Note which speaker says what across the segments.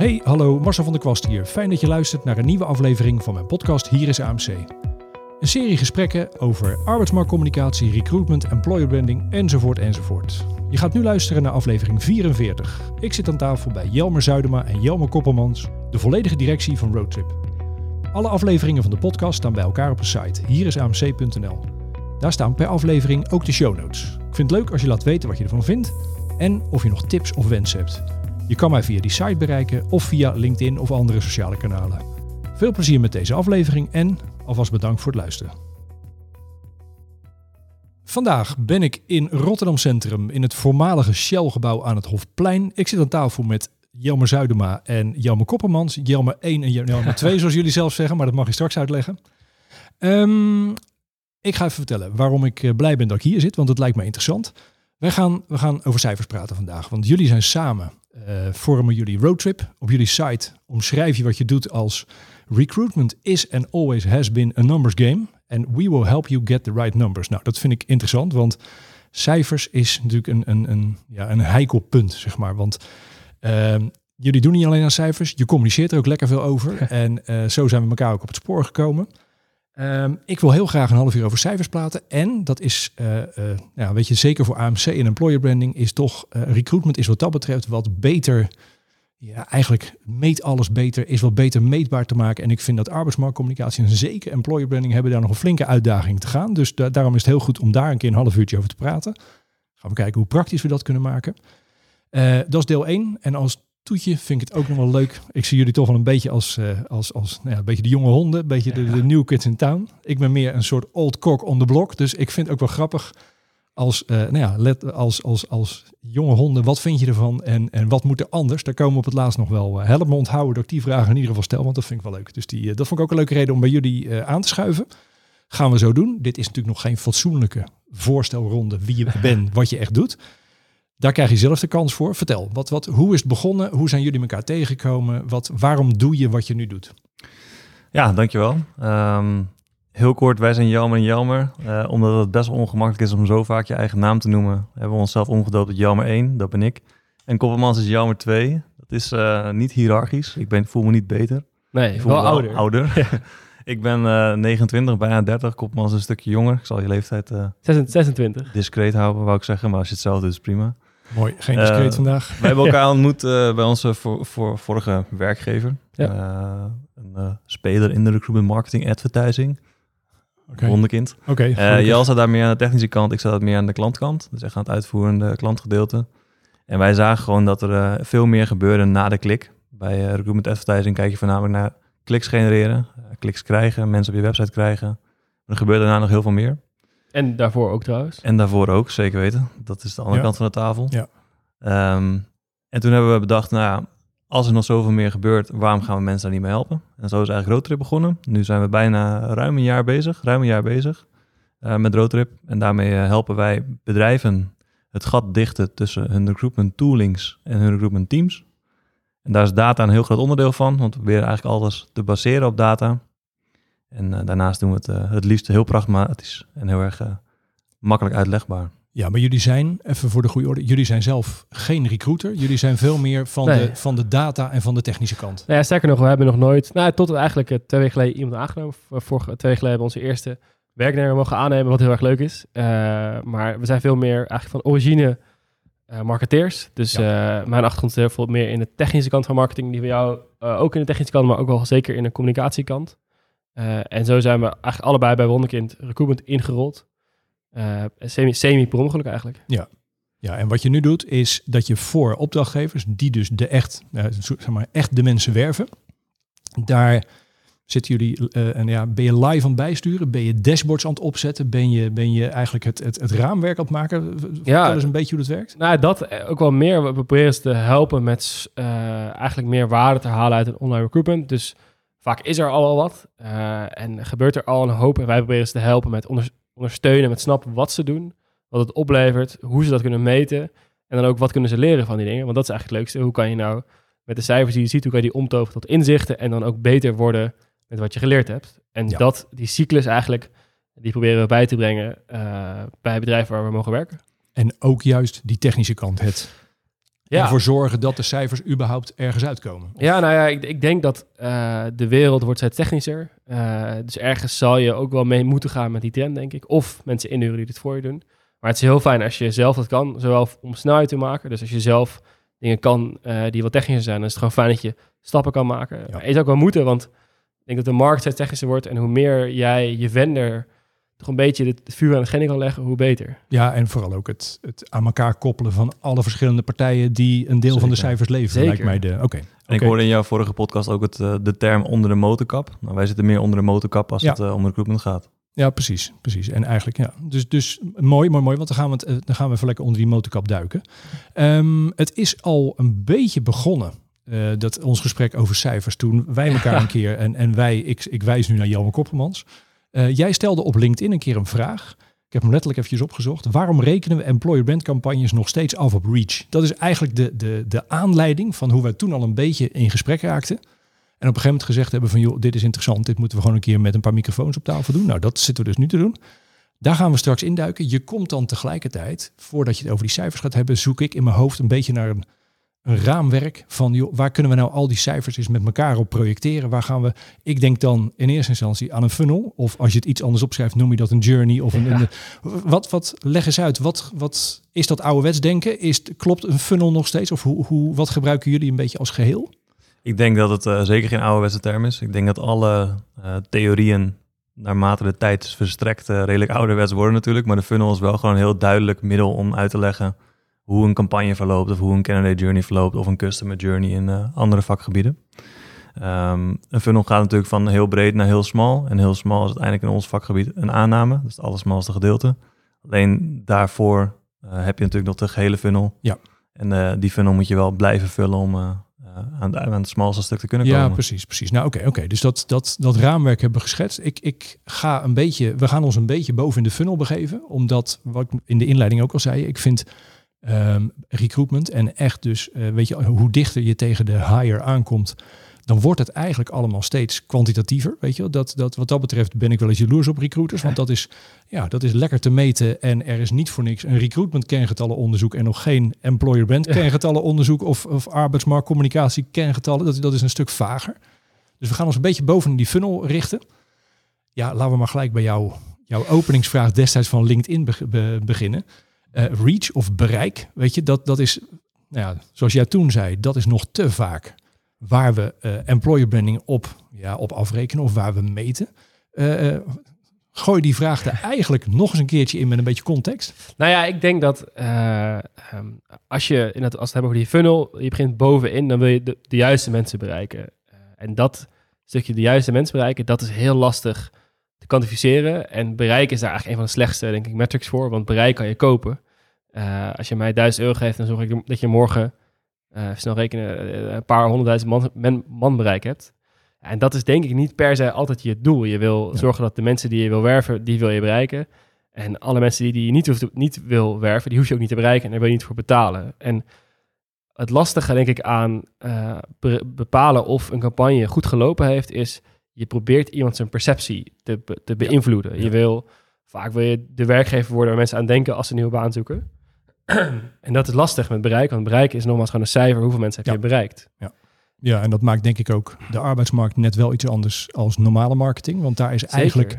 Speaker 1: Hey, hallo, Marcel van der Kwast hier. Fijn dat je luistert naar een nieuwe aflevering van mijn podcast Hier is AMC. Een serie gesprekken over arbeidsmarktcommunicatie, recruitment, employer branding enzovoort enzovoort. Je gaat nu luisteren naar aflevering 44. Ik zit aan tafel bij Jelmer Zuidema en Jelmer Koppelmans, de volledige directie van Roadtrip. Alle afleveringen van de podcast staan bij elkaar op een site, hierisamc.nl. Daar staan per aflevering ook de show notes. Ik vind het leuk als je laat weten wat je ervan vindt en of je nog tips of wensen hebt. Je kan mij via die site bereiken of via LinkedIn of andere sociale kanalen. Veel plezier met deze aflevering en alvast bedankt voor het luisteren. Vandaag ben ik in Rotterdam Centrum in het voormalige Shell-gebouw aan het Hofplein. Ik zit aan tafel met Jelmer Zuidema en Jelmer Koppermans. Jelmer 1 en Jelmer 2, zoals jullie zelf zeggen, maar dat mag je straks uitleggen. Ehm, ik ga even vertellen waarom ik eh, blij ben dat ik hier zit, want het lijkt me interessant. Wij gaan, we gaan over cijfers praten vandaag, want jullie zijn samen, vormen jullie roadtrip. Op jullie site omschrijf je wat je doet als recruitment is and always has been a numbers game. And we will help you get the right numbers. Nou, dat vind ik interessant, want cijfers is natuurlijk een, een, een, ja, een heikel punt, zeg maar. Want ehm, jullie doen niet alleen aan cijfers, je communiceert er ook lekker veel over. en eh, zo zijn we elkaar ook op het spoor gekomen. Ehm, ik wil heel graag een half uur over cijfers praten. En dat is, eh, ja, weet je, zeker voor AMC en employer branding is toch, eh, recruitment is wat dat betreft wat beter, ja, eigenlijk meet alles beter, is wat beter meetbaar te maken. En ik vind dat arbeidsmarktcommunicatie en zeker employer branding hebben daar nog een flinke uitdaging te gaan. Dus da daarom is het heel goed om daar een keer een half uurtje over te praten. Gaan we kijken hoe praktisch we dat kunnen maken. dat is deel 1. En als toetje vind ik het ook nog wel leuk. Ik zie jullie toch wel een beetje als, uh, als, als nou ja, een beetje de jonge honden, een beetje de, de new kids in town. Ik ben meer een soort old cock on the block, dus ik vind het ook wel grappig als, uh, nou ja, let, als, als, als jonge honden, wat vind je ervan en, en wat moet er anders? Daar komen we op het laatst nog wel. Uh, help me onthouden dat ik die vragen in ieder geval stel, want dat vind ik wel leuk. Dus die, dat vond ik ook een leuke reden om bij jullie aan te schuiven. Gaan we zo doen. Dit is natuurlijk nog geen fatsoenlijke voorstelronde wie je bent, wat je echt doet. Daar krijg je zelf de kans voor. Vertel, wat, wat, hoe is het begonnen? Hoe zijn jullie elkaar tegengekomen? Wat, waarom doe je wat je nu doet?
Speaker 2: Ja, dankjewel. Um, heel kort, wij zijn Jelmer en Jelmer. Uh, omdat het best wel ongemakkelijk is om zo vaak je eigen naam te noemen, hebben we onszelf omgedoopt tot Jelmer 1, dat ben ik. En Koppelmans is Jelmer 2. Dat is uh, niet hiërarchisch. Ik ben, voel me niet beter.
Speaker 3: Nee,
Speaker 2: ik voel
Speaker 3: wel
Speaker 2: me
Speaker 3: ouder.
Speaker 2: ouder. Ja. ik ben uh, 29, bijna 30. Koppelmans is een stukje jonger. Ik zal je leeftijd
Speaker 3: 26.
Speaker 2: discreet houden, wou ik zeggen. Maar als je het zelf doet, is prima.
Speaker 1: Mooi, geen discreet uh, vandaag.
Speaker 2: We hebben elkaar ontmoet uh, bij onze voor, voor, vorige werkgever. Ja. Uh, een speler in de recruitment marketing advertising.
Speaker 1: Okay.
Speaker 2: Wonderkind.
Speaker 1: Oké.
Speaker 2: Okay, Jel zat daar meer aan de technische kant, ik zat meer aan de klantkant. Dus echt aan het uitvoerende klantgedeelte. En wij zagen gewoon dat er veel meer gebeurde na de klik. Bij recruitment advertising kijk je voornamelijk naar kliks genereren, kliks krijgen, mensen op je website krijgen. Maar er gebeurde daarna nog heel veel meer.
Speaker 3: En daarvoor ook trouwens.
Speaker 2: En daarvoor ook, zeker weten. Dat is de andere
Speaker 1: Ja.
Speaker 2: kant van de tafel.
Speaker 1: Ja.
Speaker 2: Ehm, en toen hebben we bedacht, nou ja, als er nog zoveel meer gebeurt, waarom gaan we mensen daar niet mee helpen? En zo is eigenlijk Roadtrip begonnen. Nu zijn we bijna ruim een jaar bezig, ruim een jaar bezig uh, met Roadtrip. En daarmee uh, helpen wij bedrijven het gat dichten tussen hun recruitment toolings en hun recruitment teams. En daar is data een heel groot onderdeel van, want we proberen eigenlijk alles te baseren op data. En uh, daarnaast doen we het uh, het liefst heel pragmatisch en heel erg uh, makkelijk uitlegbaar.
Speaker 1: Ja, maar jullie zijn, even voor de goede orde, jullie zijn zelf geen recruiter. Jullie zijn veel meer van,
Speaker 3: Nee.
Speaker 1: de, van de data en van de technische kant.
Speaker 3: Nou ja, sterker nog, we hebben nog nooit, nou, tot eigenlijk eh, twee weken geleden iemand aangenomen. Vorige, twee weken geleden hebben we onze eerste werknemer mogen aannemen, wat heel erg leuk is. Uh, maar we zijn veel meer eigenlijk van origine uh, marketeers. Dus ja. uh, mijn achtergrond is heel veel meer in de technische kant van marketing, die van jou uh, ook in de technische kant, maar ook wel zeker in de communicatiekant. Uh, en zo zijn we eigenlijk allebei bij Wonderkind recruitment ingerold. Uh, semi, semi per ongeluk eigenlijk.
Speaker 1: Ja. ja, en wat je nu doet is dat je voor opdrachtgevers, die dus de echt, uh, zeg maar, echt de mensen werven, daar zitten jullie, en ja, ben je live aan het bijsturen? Ben je dashboards aan het opzetten? Ben je, ben je eigenlijk het, het, het raamwerk aan het maken?
Speaker 3: Ja.
Speaker 1: eens een beetje hoe dat werkt.
Speaker 3: Nou, dat eh, ook wel meer. We proberen ze te helpen met eigenlijk meer waarde te halen uit een online recruitment. Dus vaak is er al wel wat uh, en gebeurt er al een hoop. En wij proberen ze te helpen met onder, ondersteunen, met snappen wat ze doen, wat het oplevert, hoe ze dat kunnen meten. En dan ook wat kunnen ze leren van die dingen. Want dat is eigenlijk het leukste. Hoe kan je nou met de cijfers die je ziet, hoe kan je die omtoveren tot inzichten en dan ook beter worden met wat je geleerd hebt. En
Speaker 1: Ja.
Speaker 3: dat, die cyclus eigenlijk, die proberen we bij te brengen uh, bij bedrijven waar we mogen werken.
Speaker 1: En ook juist die technische kant, het
Speaker 3: Ja.
Speaker 1: ervoor zorgen dat de cijfers überhaupt ergens uitkomen.
Speaker 3: Ja, nou ja, ik, ik denk dat eh, de wereld wordt steeds technischer. Uh, dus ergens zal je ook wel mee moeten gaan met die trend, denk ik. Of mensen inhuren die dit voor je doen. Maar het is heel fijn als je zelf dat kan, zowel om snelheid te maken. Dus als je zelf dingen kan uh, die wat technischer zijn, dan is het gewoon fijn dat je stappen kan maken. Ja. Maar zou ook wel moeten, want ik denk dat de markt steeds technischer wordt. En hoe meer jij je vendor toch een beetje het vuur aan genning kan leggen, hoe beter.
Speaker 1: Ja, en vooral ook het, het aan elkaar koppelen van alle verschillende partijen die een deel
Speaker 2: Zeker.
Speaker 1: van de cijfers leveren,
Speaker 3: Zeker.
Speaker 1: lijkt mij de... Oké.
Speaker 2: En ik hoorde in jouw vorige podcast ook het, eh, de term onder de motorkap. Nou, wij zitten meer onder de motorkap als
Speaker 1: Ja.
Speaker 2: het eh, om recruitment gaat.
Speaker 1: Ja, precies, precies. En eigenlijk, ja. Dus, dus mooi, mooi, mooi, want dan gaan we, het, eh, dan gaan we even lekker onder die motorkap duiken. Ehm, het is al een beetje begonnen, eh, dat ons gesprek over cijfers, toen wij elkaar een keer, en, en wij, ik, ik wijs nu naar Jelme Koppermans. Eh, jij stelde op LinkedIn een keer een vraag. Ik heb hem letterlijk eventjes opgezocht. Waarom rekenen we employer brand campagnes nog steeds af op reach? Dat is eigenlijk de, de, de aanleiding van hoe wij toen al een beetje in gesprek raakten. En op een gegeven moment gezegd hebben van, joh, dit is interessant. Dit moeten we gewoon een keer met een paar microfoons op tafel doen. Nou, dat zitten we dus nu te doen. Daar gaan we straks induiken. Je komt dan tegelijkertijd, voordat je het over die cijfers gaat hebben, zoek ik in mijn hoofd een beetje naar een, een raamwerk van, joh, waar kunnen we nou al die cijfers eens met elkaar op projecteren? Waar gaan we, ik denk dan in eerste instantie aan een funnel. Of als je het iets anders opschrijft, noem je dat een journey. Of een,
Speaker 3: Ja.
Speaker 1: een- wat, wat, leg eens uit. Wat, wat is dat ouderwets denken? Is, klopt een funnel nog steeds? Of hoe, hoe, wat gebruiken jullie een beetje als geheel?
Speaker 2: Ik denk dat het eh, zeker geen ouderwetse term is. Ik denk dat alle eh, theorieën naarmate de tijd is verstrekt eh, redelijk ouderwets worden natuurlijk. Maar de funnel is wel gewoon een heel duidelijk middel om uit te leggen hoe een campagne verloopt of hoe een candidate journey verloopt of een customer journey in eh, andere vakgebieden. Ehm, een funnel gaat natuurlijk van heel breed naar heel smal. En heel smal is uiteindelijk in ons vakgebied een aanname. Dus het allersmalste gedeelte. Alleen daarvoor eh, heb je natuurlijk nog de gehele funnel.
Speaker 1: Ja.
Speaker 2: En eh, die funnel moet je wel blijven vullen om aan, het- aan het smalste stuk te kunnen
Speaker 1: Ja,
Speaker 2: komen.
Speaker 1: precies, precies. Nou, oké, oké. Dus dat, dat, dat raamwerk hebben we geschetst. Ik, ik ga een beetje, we gaan ons een beetje boven in de funnel begeven, omdat wat ik in de inleiding ook al zei, ik vind ehm, recruitment en echt dus, eh, weet je, hoe dichter je tegen de hire aankomt, dan wordt het eigenlijk allemaal steeds kwantitatiever. Weet je, dat, dat wat dat betreft ben ik wel eens jaloers op recruiters, want dat is, ja, dat is lekker te meten en er is niet voor niks een recruitment kerngetallenonderzoek en nog geen employer brand
Speaker 3: Ja.
Speaker 1: kerngetallenonderzoek of, of arbeidsmarktcommunicatie kerngetallen. Dat, dat is een stuk vager. Dus we gaan ons een beetje boven die funnel richten. Ja, laten we maar gelijk bij jou, jouw openingsvraag destijds van LinkedIn be- be- beginnen. Eh, reach of bereik, weet je, dat, dat is, nou ja, zoals jij toen zei, dat is nog te vaak waar we eh, employer branding op, ja, op afrekenen of waar we meten. Eh, gooi die vraag er eigenlijk nog eens een keertje in met een beetje context.
Speaker 3: Nou ja, ik denk dat eh, ehm, als je in het, als het hebben over die funnel, je begint bovenin, dan wil je de, de juiste mensen bereiken. En dat stukje de juiste mensen bereiken, dat is heel lastig kwantificeren. En bereik is daar eigenlijk een van de slechtste, denk ik, metrics voor. Want bereik kan je kopen. Eh, als je mij 1000 euro geeft, dan zorg ik dat je morgen, eh, snel rekenen, eh, een paar honderdduizend man, men- man bereik hebt. En dat is denk ik niet per se altijd je doel. Je wil
Speaker 1: Ja.
Speaker 3: zorgen dat de mensen die je wil werven, die wil je bereiken. En alle mensen die, die je niet, hoeft, niet wil werven, die hoef je ook niet te bereiken en daar wil je niet voor betalen. En het lastige, denk ik, aan be- bepalen of een campagne goed gelopen heeft, is je probeert iemand zijn perceptie te, be- te beïnvloeden.
Speaker 1: Ja.
Speaker 3: Je wil, vaak wil je de werkgever worden waar mensen aan denken als ze een nieuwe baan zoeken. en dat is lastig met bereik, want bereik is nogmaals gewoon een cijfer. Hoeveel mensen heb
Speaker 1: Ja.
Speaker 3: je bereikt?
Speaker 1: Ja, en dat maakt denk ik ook de arbeidsmarkt net wel iets anders als normale marketing. Want daar is
Speaker 3: Zeker.
Speaker 1: eigenlijk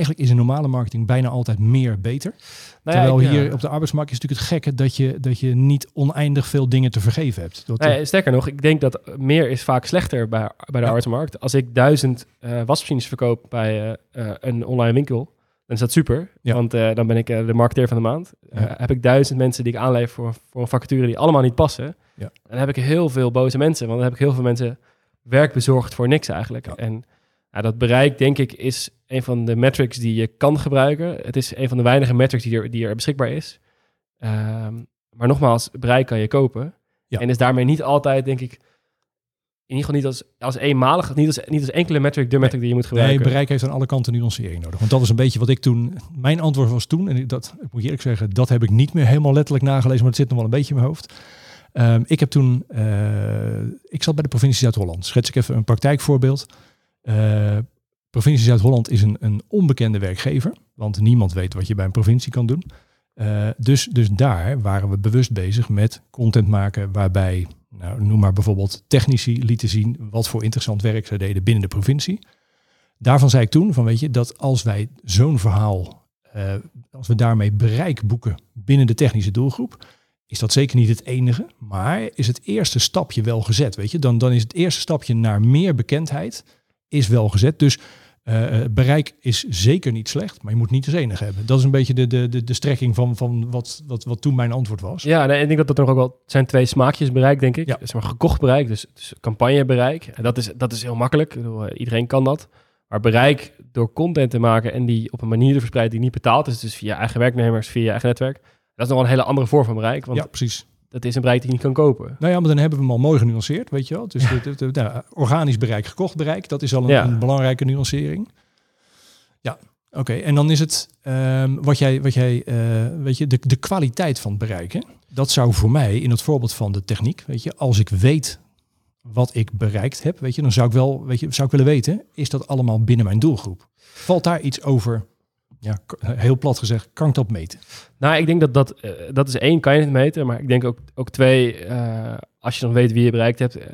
Speaker 1: is in normale marketing bijna altijd meer beter.
Speaker 3: Nou ja,
Speaker 1: Terwijl
Speaker 3: ik- ja.
Speaker 1: hier op de arbeidsmarkt is natuurlijk het gekke dat je, dat je niet oneindig veel dingen te vergeven hebt. Dat,
Speaker 3: Nee, sterker nog, ik denk dat meer is vaak slechter bij, bij de
Speaker 1: Ja.
Speaker 3: arbeidsmarkt. Als ik duizend eh, wasmachines verkoop bij eh, eh, een online winkel, dan is dat super. Want eh, dan ben ik eh, de marketeer van de maand. Eh, heb ik duizend mensen die ik aanleef voor, voor een vacature die allemaal niet passen.
Speaker 1: Ja.
Speaker 3: Dan heb ik heel veel boze mensen, want dan heb ik heel veel mensen werk bezorgd voor niks eigenlijk. En dat bereik, denk ik, is een van de metrics die je kan gebruiken. Het is een van de weinige metrics die er, die er beschikbaar is. Ehm, maar nogmaals, bereik kan je kopen.
Speaker 1: Ja.
Speaker 3: En is daarmee niet altijd, denk ik, in ieder geval niet als, als eenmalig, niet als, niet als enkele metric de metric die je moet
Speaker 1: nee,
Speaker 3: gebruiken.
Speaker 1: bereik heeft aan alle kanten nuancering nodig. Want dat is een beetje wat ik toen, mijn antwoord was toen, en dat ik moet je eerlijk zeggen, dat heb ik niet meer helemaal letterlijk nagelezen, maar het zit nog wel een beetje in mijn hoofd. Ehm, ik heb toen, eh, ik zat bij de provincie Zuid-Holland. Schets ik even een praktijkvoorbeeld. Eh, provincie Zuid-Holland is een, een onbekende werkgever, want niemand weet wat je bij een provincie kan doen. Eh, dus, dus daar waren we bewust bezig met content maken waarbij, nou, noem maar bijvoorbeeld technici lieten zien wat voor interessant werk zij deden binnen de provincie. Daarvan zei ik toen van weet je dat als wij zo'n verhaal, eh, als we daarmee bereik boeken binnen de technische doelgroep, is dat zeker niet het enige, maar is het eerste stapje wel gezet, weet je? Dan, dan is het eerste stapje naar meer bekendheid is wel gezet. Dus uh, bereik is zeker niet slecht, maar je moet niet als enige hebben. Dat is een beetje de, de, de, de strekking van, van wat, wat, wat toen mijn antwoord was.
Speaker 3: Ja, nee, ik denk dat er ook wel zijn twee smaakjes bereik, denk ik.
Speaker 1: Ja.
Speaker 3: Zeg maar gekocht bereik, dus, dus campagnebereik. En dat is, dat is heel makkelijk. Eh, iedereen kan dat. Maar bereik door content te maken en die op een manier te verspreiden die niet betaald is, dus via eigen werknemers, via je eigen netwerk. Dat is nog wel een hele andere vorm van bereik, want
Speaker 1: ja, precies.
Speaker 3: Dat is een bereik die je niet kan kopen.
Speaker 1: Nou ja, maar dan hebben we hem al mooi genuanceerd, weet je wel. Dus de, de, de- nou, organisch bereik, gekocht bereik, dat is al een,
Speaker 3: Ja.
Speaker 1: een belangrijke nuancering. Ja, oké. En dan is het ehm, wat jij, wat jij eh, weet je, de, de kwaliteit van het bereik. Hè? Dat zou voor mij in het voorbeeld van de techniek, weet je, als ik weet wat ik bereikt heb, weet je, dan zou ik wel, weet je, zou ik willen weten, is dat allemaal binnen mijn doelgroep? Valt daar iets over? Ja, heel plat gezegd, kan ik dat meten?
Speaker 3: Nou, ik denk dat dat, eh, dat is één, kan je het meten. Maar ik denk ook, ook twee, eh, als je dan weet wie je bereikt hebt, eh,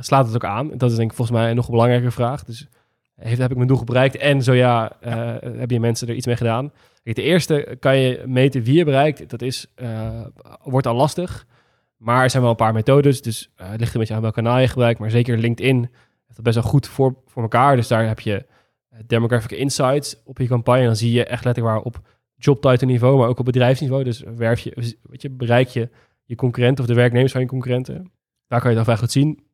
Speaker 3: slaat het ook aan. Dat is denk ik volgens mij een nog belangrijke vraag. Dus heeft, heb ik mijn doel bereikt? En zo ja, heb je mensen er iets mee gedaan? Kijk, de eerste kan je meten wie je bereikt. Dat is, wordt al lastig. Maar er zijn wel een paar methodes. Dus het ligt een beetje aan welk kanaal je gebruikt. Maar zeker LinkedIn heeft dat best wel goed voor, voor elkaar. Dus daar heb je demographic insights op je campagne. Dan zie je echt letterlijk waar op jobtitle niveau, maar ook op bedrijfsniveau. Dus werf je, weet je, bereik je je concurrenten of de werknemers van je concurrenten. Daar kan je dan vrij goed zien.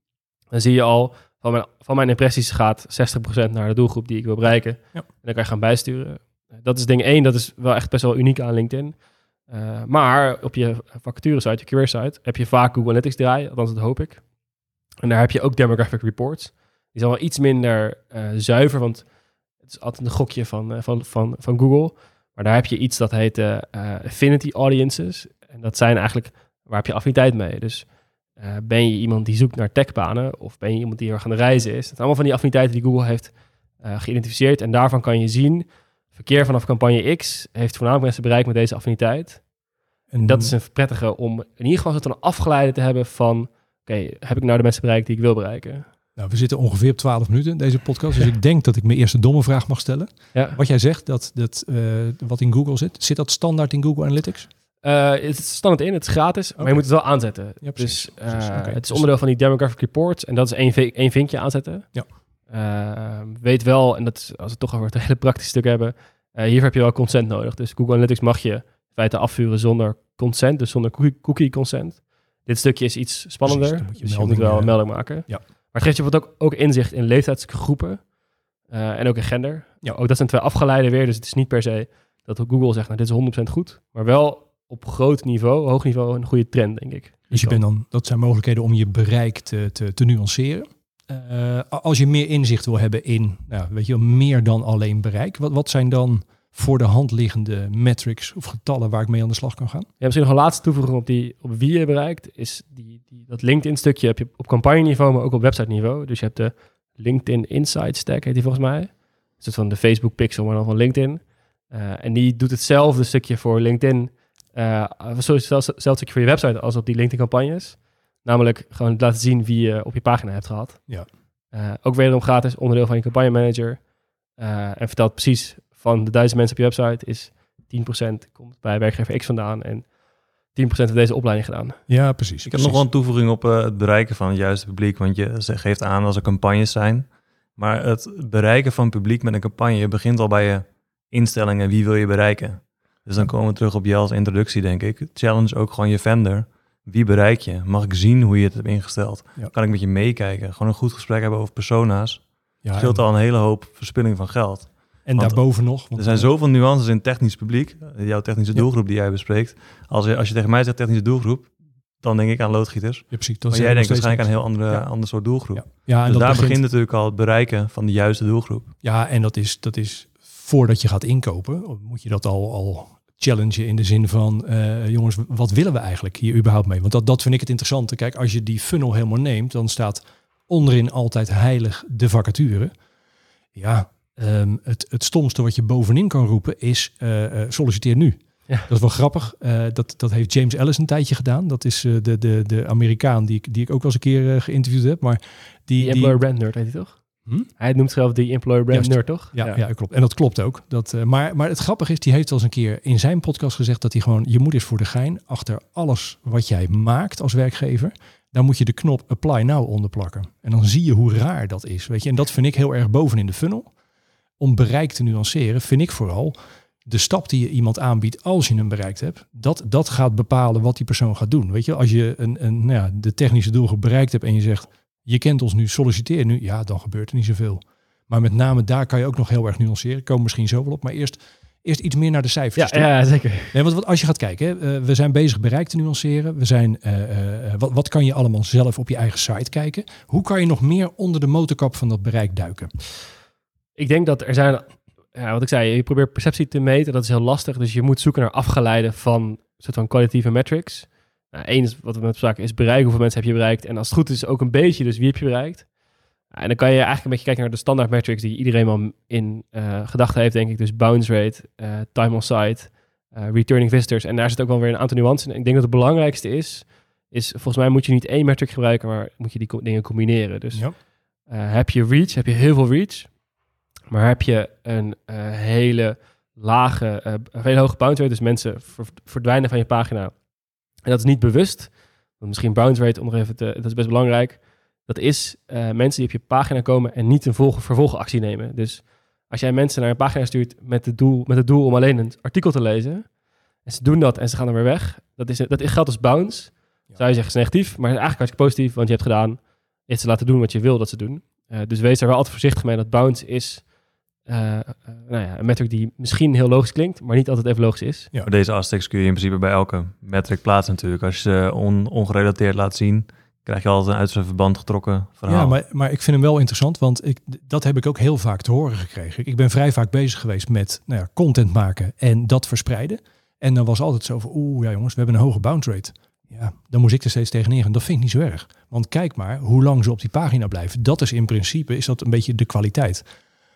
Speaker 3: Dan zie je al, van mijn, van mijn impressies gaat 60% naar de doelgroep die ik wil bereiken.
Speaker 1: Ja.
Speaker 3: En dan kan je gaan bijsturen. Dat is ding één, dat is wel echt best wel uniek aan LinkedIn. Eh, maar op je vacaturesite, je career site, heb je vaak Google Analytics draaien, althans dat hoop ik. En daar heb je ook demographic reports. Die zijn wel iets minder eh, zuiver, want het is altijd een gokje van, eh, van, van, van Google. Maar daar heb je iets dat heet eh, eh, affinity audiences. En dat zijn eigenlijk, waar heb je affiniteit mee? Dus ben je iemand die zoekt naar techbanen of ben je iemand die heel erg aan de reizen is? Dat zijn allemaal van die affiniteiten die Google heeft geïdentificeerd. En daarvan kan je zien, verkeer vanaf campagne X heeft voornamelijk mensen bereikt met deze affiniteit.
Speaker 1: En
Speaker 3: Dat is een prettige om in ieder geval zo'n afgeleide te hebben van... Oké, heb ik nou de mensen bereikt die ik wil bereiken?
Speaker 1: Nou, we zitten ongeveer op 12 minuten in deze podcast. Dus ik denk dat ik mijn eerste domme vraag mag stellen.
Speaker 3: Ja.
Speaker 1: Wat jij zegt, dat, dat eh, wat in Google zit, zit dat standaard in Google Analytics?
Speaker 3: Eh, het is standaard in, het is gratis, maar je moet het wel aanzetten.
Speaker 1: Ja, precies,
Speaker 3: Dus eh,
Speaker 1: precies,
Speaker 3: het is
Speaker 1: Dus-
Speaker 3: onderdeel van die demographic reports en dat is één, één vinkje aanzetten.
Speaker 1: Ja.
Speaker 3: Weet wel, en dat is, als we het toch over het hele praktische stuk hebben, eh, hier heb je wel consent nodig. Dus Google Analytics mag je in feite afvuren zonder consent, dus zonder cookie, cookie consent. Dit stukje is iets spannender,
Speaker 1: dan moet je
Speaker 3: dus je
Speaker 1: melding,
Speaker 3: moet wel een melding maken.
Speaker 1: ja.
Speaker 3: Maar geeft je wat ook, ook inzicht in leeftijdsgroepen eh, en ook in gender.
Speaker 1: Ja.
Speaker 3: Ook dat zijn twee afgeleiden weer, dus het is niet per se dat Google zegt, nou dit is 100% goed, maar wel op groot niveau, hoog niveau, een goede trend, denk ik.
Speaker 1: Dus je bent dan, dat zijn mogelijkheden om je bereik te, te, te nuanceren. Eh, als je meer inzicht wil hebben in, nou, weet je, meer dan alleen bereik, wat, wat zijn dan voor de hand liggende metrics of getallen waar ik mee aan de slag kan gaan?
Speaker 3: Ja, misschien nog een laatste toevoeging op, die, op wie je bereikt, is die, die, dat LinkedIn-stukje heb je op campagne-niveau, maar ook op website-niveau. Dus je hebt de LinkedIn Insight Stack, heet die volgens mij. Een soort van de Facebook Pixel, maar dan van LinkedIn. Eh, en die doet hetzelfde stukje voor LinkedIn, eh sorry, hetzelfde stukje voor je website als op die LinkedIn-campagnes. Namelijk gewoon laten zien wie je op je pagina hebt gehad.
Speaker 1: Ja.
Speaker 3: Eh, ook wederom gratis, onderdeel van je campagne manager. Eh, en vertelt precies van de duizend mensen op je website is 10% komt bij werkgever X vandaan en 10% heeft deze opleiding gedaan.
Speaker 1: Ja, precies.
Speaker 2: Ik heb nog wel een toevoeging op eh, het bereiken van het juiste publiek, want je geeft aan als er campagnes zijn. Maar het bereiken van publiek met een campagne begint al bij je instellingen. Wie wil je bereiken? Dus dan komen we terug op je als introductie, denk ik. Challenge ook gewoon je vendor. Wie bereik je? Mag ik zien hoe je het hebt ingesteld?
Speaker 1: Ja.
Speaker 2: Kan ik met je meekijken? Gewoon een goed gesprek hebben over persona's.
Speaker 1: Ja,
Speaker 2: scheelt
Speaker 1: en,
Speaker 2: al een hele hoop verspilling van geld.
Speaker 1: En
Speaker 2: want
Speaker 1: daarboven nog. want-
Speaker 2: Er zijn zoveel nuances in technisch publiek, eh, jouw technische doelgroep die jij bespreekt. Als je, als je tegen mij zegt technische doelgroep, dan denk ik aan loodgieters.
Speaker 1: Ja, precies. Dat
Speaker 2: Maar jij denkt waarschijnlijk aan een heel andere,
Speaker 1: Ja.
Speaker 2: ander soort doelgroep.
Speaker 1: Ja, ja en
Speaker 2: dus
Speaker 1: dat
Speaker 2: daar
Speaker 1: begint,
Speaker 2: begint natuurlijk al het bereiken van de juiste doelgroep.
Speaker 1: Ja, en dat is, dat is voordat je gaat inkopen, moet je dat al, al challengen in de zin van, eh, jongens, wat willen we eigenlijk hier überhaupt mee? Want dat, dat vind ik het interessante. Kijk, als je die funnel helemaal neemt, dan staat onderin altijd heilig de vacature. Ja, ehm, het, het stomste wat je bovenin kan roepen is, eh, eh, solliciteer nu.
Speaker 3: Ja.
Speaker 1: Dat is wel grappig. Eh, dat, dat heeft James Ellis een tijdje gedaan. Dat is de, de, de Amerikaan die ik, die ik ook wel eens een keer geïnterviewd heb. Maar die,
Speaker 3: Die
Speaker 1: die,
Speaker 3: employer brand nerd heet hij toch?
Speaker 1: Hm?
Speaker 3: Hij noemt zichzelf die employer brand
Speaker 1: Juist.
Speaker 3: nerd, toch?
Speaker 1: Ja, ja. klopt. En dat klopt ook. Dat, maar, maar het grappige is, die heeft wel eens een keer in zijn podcast gezegd dat hij gewoon, je moet eens voor de gein, achter alles wat jij maakt als werkgever, dan moet je de knop apply now onder plakken. En dan zie je hoe raar dat is. Weet je? En dat vind ik heel erg boven in de funnel. Om bereik te nuanceren, vind ik vooral de stap die je iemand aanbiedt als je hem bereikt hebt, dat, dat gaat bepalen wat die persoon gaat doen. Weet je, als je een, een, nou ja, de technische doelgroep bereikt hebt en je zegt, je kent ons nu, solliciteer nu, ja, dan gebeurt er niet zoveel. Maar met name daar kan je ook nog heel erg nuanceren. Komen misschien zo wel op. Maar eerst, eerst iets meer naar de cijfers.
Speaker 3: Ja, zeker.
Speaker 1: Nee, want wat, als je gaat kijken, hè, eh, we zijn bezig bereik te nuanceren. We zijn, eh, eh, wat, wat kan je allemaal zelf op je eigen site kijken? Hoe kan je nog meer onder de motorkap van dat bereik duiken?
Speaker 3: Ik denk dat er zijn, ja, wat ik zei, je probeert perceptie te meten, dat is heel lastig. Dus je moet zoeken naar afgeleiden van soort van kwalitatieve metrics. Nou, Eén is wat we net bespraken, is bereiken. Hoeveel mensen heb je bereikt? En als het goed is, ook een beetje, dus wie heb je bereikt? En dan kan je eigenlijk een beetje kijken naar de standaard metrics die iedereen wel in eh, gedachten heeft, denk ik. Dus bounce rate, eh, time on site, eh, returning visitors. En daar zit ook wel weer een aantal nuances in. En ik denk dat het belangrijkste is, is volgens mij moet je niet één metric gebruiken, maar moet je die co- dingen combineren. Dus
Speaker 1: Ja.
Speaker 3: heb je reach, heb je heel veel reach, maar heb je een eh, hele lage, eh, een hele hoge bounce rate, dus mensen ver- verdwijnen van je pagina. En dat is niet bewust. Want misschien bounce rate, om nog even te, dat is best belangrijk. Dat is eh, mensen die op je pagina komen en niet een volg, vervolgactie nemen. Dus als jij mensen naar een pagina stuurt met het doel, met het doel om alleen een artikel te lezen, en ze doen dat en ze gaan er weer weg, dat, is, dat geldt als bounce.
Speaker 1: Ja.
Speaker 3: Zou je zeggen, is negatief, maar eigenlijk hartstikke positief, want je hebt gedaan, het ze laten doen wat je wil dat ze doen. Dus wees daar wel altijd voorzichtig mee. Dat bounce is nou ja, een metric die misschien heel logisch klinkt, maar niet altijd even logisch is.
Speaker 2: Maar deze asterisks kun je in principe bij elke metric plaatsen natuurlijk. Als je ze on- ongerelateerd laat zien, krijg je altijd een uit zijn verband getrokken verhaal.
Speaker 1: Ja, maar, maar ik vind hem wel interessant, want ik, dat heb ik ook heel vaak te horen gekregen. Ik ben vrij vaak bezig geweest met nou ja, content maken en dat verspreiden. En dan was altijd zo van, oeh ja jongens, we hebben een hoge bounce rate. Ja, dan moest ik er steeds tegen neer. En dat vind ik niet zo erg. Want kijk maar hoe lang ze op die pagina blijven. Dat is in principe, is dat een beetje de kwaliteit.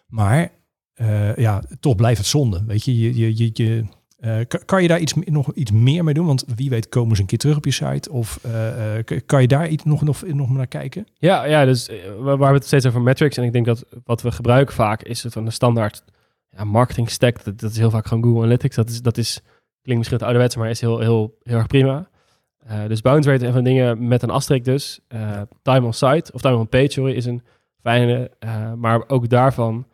Speaker 1: Maar eh, ja, toch blijft het zonde. Weet je, je, je, je, eh, kan- je daar iets, nog iets meer mee doen? Want wie weet komen ze een keer terug op je site. Of eh, kan je daar iets nog, nog, nog naar kijken?
Speaker 3: Ja, ja dus eh, we, het steeds over metrics. En ik denk dat wat we gebruiken vaak is het van de standaard ja, marketing stack. Dat, is heel vaak gewoon Google Analytics. Dat is, dat is klinkt misschien wat ouderwets, maar is heel, heel, heel erg prima. Dus bounce rate en van dingen met een asterisk dus. Time on site, of time on page, sorry, is een fijne. maar ook daarvan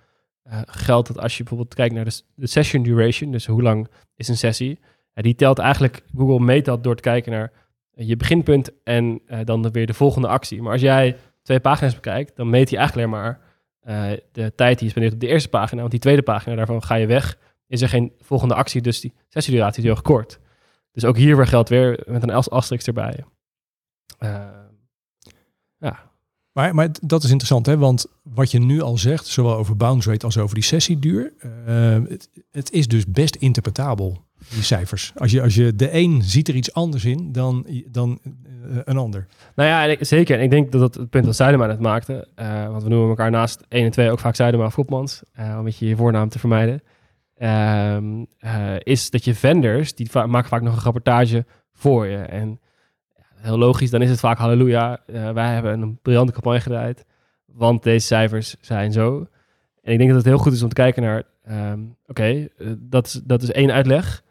Speaker 3: eh, geldt dat als je bijvoorbeeld kijkt naar de, session duration, dus hoe lang is een sessie, eh, die telt eigenlijk, Google meet dat door te kijken naar je beginpunt en eh, dan weer de volgende actie. Maar als jij twee pagina's bekijkt, dan meet hij eigenlijk alleen maar eh, de tijd die je spendeert op de eerste pagina. Want die tweede pagina, daarvan ga je weg, is er geen volgende actie, dus die sessieduratie is heel kort. Dus ook hier weer geldt weer met een as- asterisk erbij. Eh, ja,
Speaker 1: Maar, maar dat is interessant, hè? want wat je nu al zegt, zowel over bounce rate als over die sessieduur, eh, het, is dus best interpretabel, die cijfers. Als je, als je de een ziet er iets anders in dan, dan eh, een ander.
Speaker 3: Nou ja, zeker. En ik denk dat dat het punt dat Zuidema net maakte, eh, want we noemen elkaar naast 1 en 2 ook vaak Zuidema of om een beetje je voornaam te vermijden, ehm, eh, is dat je vendors, die va- maken vaak nog een rapportage voor je. En heel logisch, dan is het vaak halleluja, eh, wij hebben een briljante campagne gedraaid, want deze cijfers zijn zo. En ik denk dat het heel goed is om te kijken naar, ehm, oké, eh, dat, is, dat is één uitleg,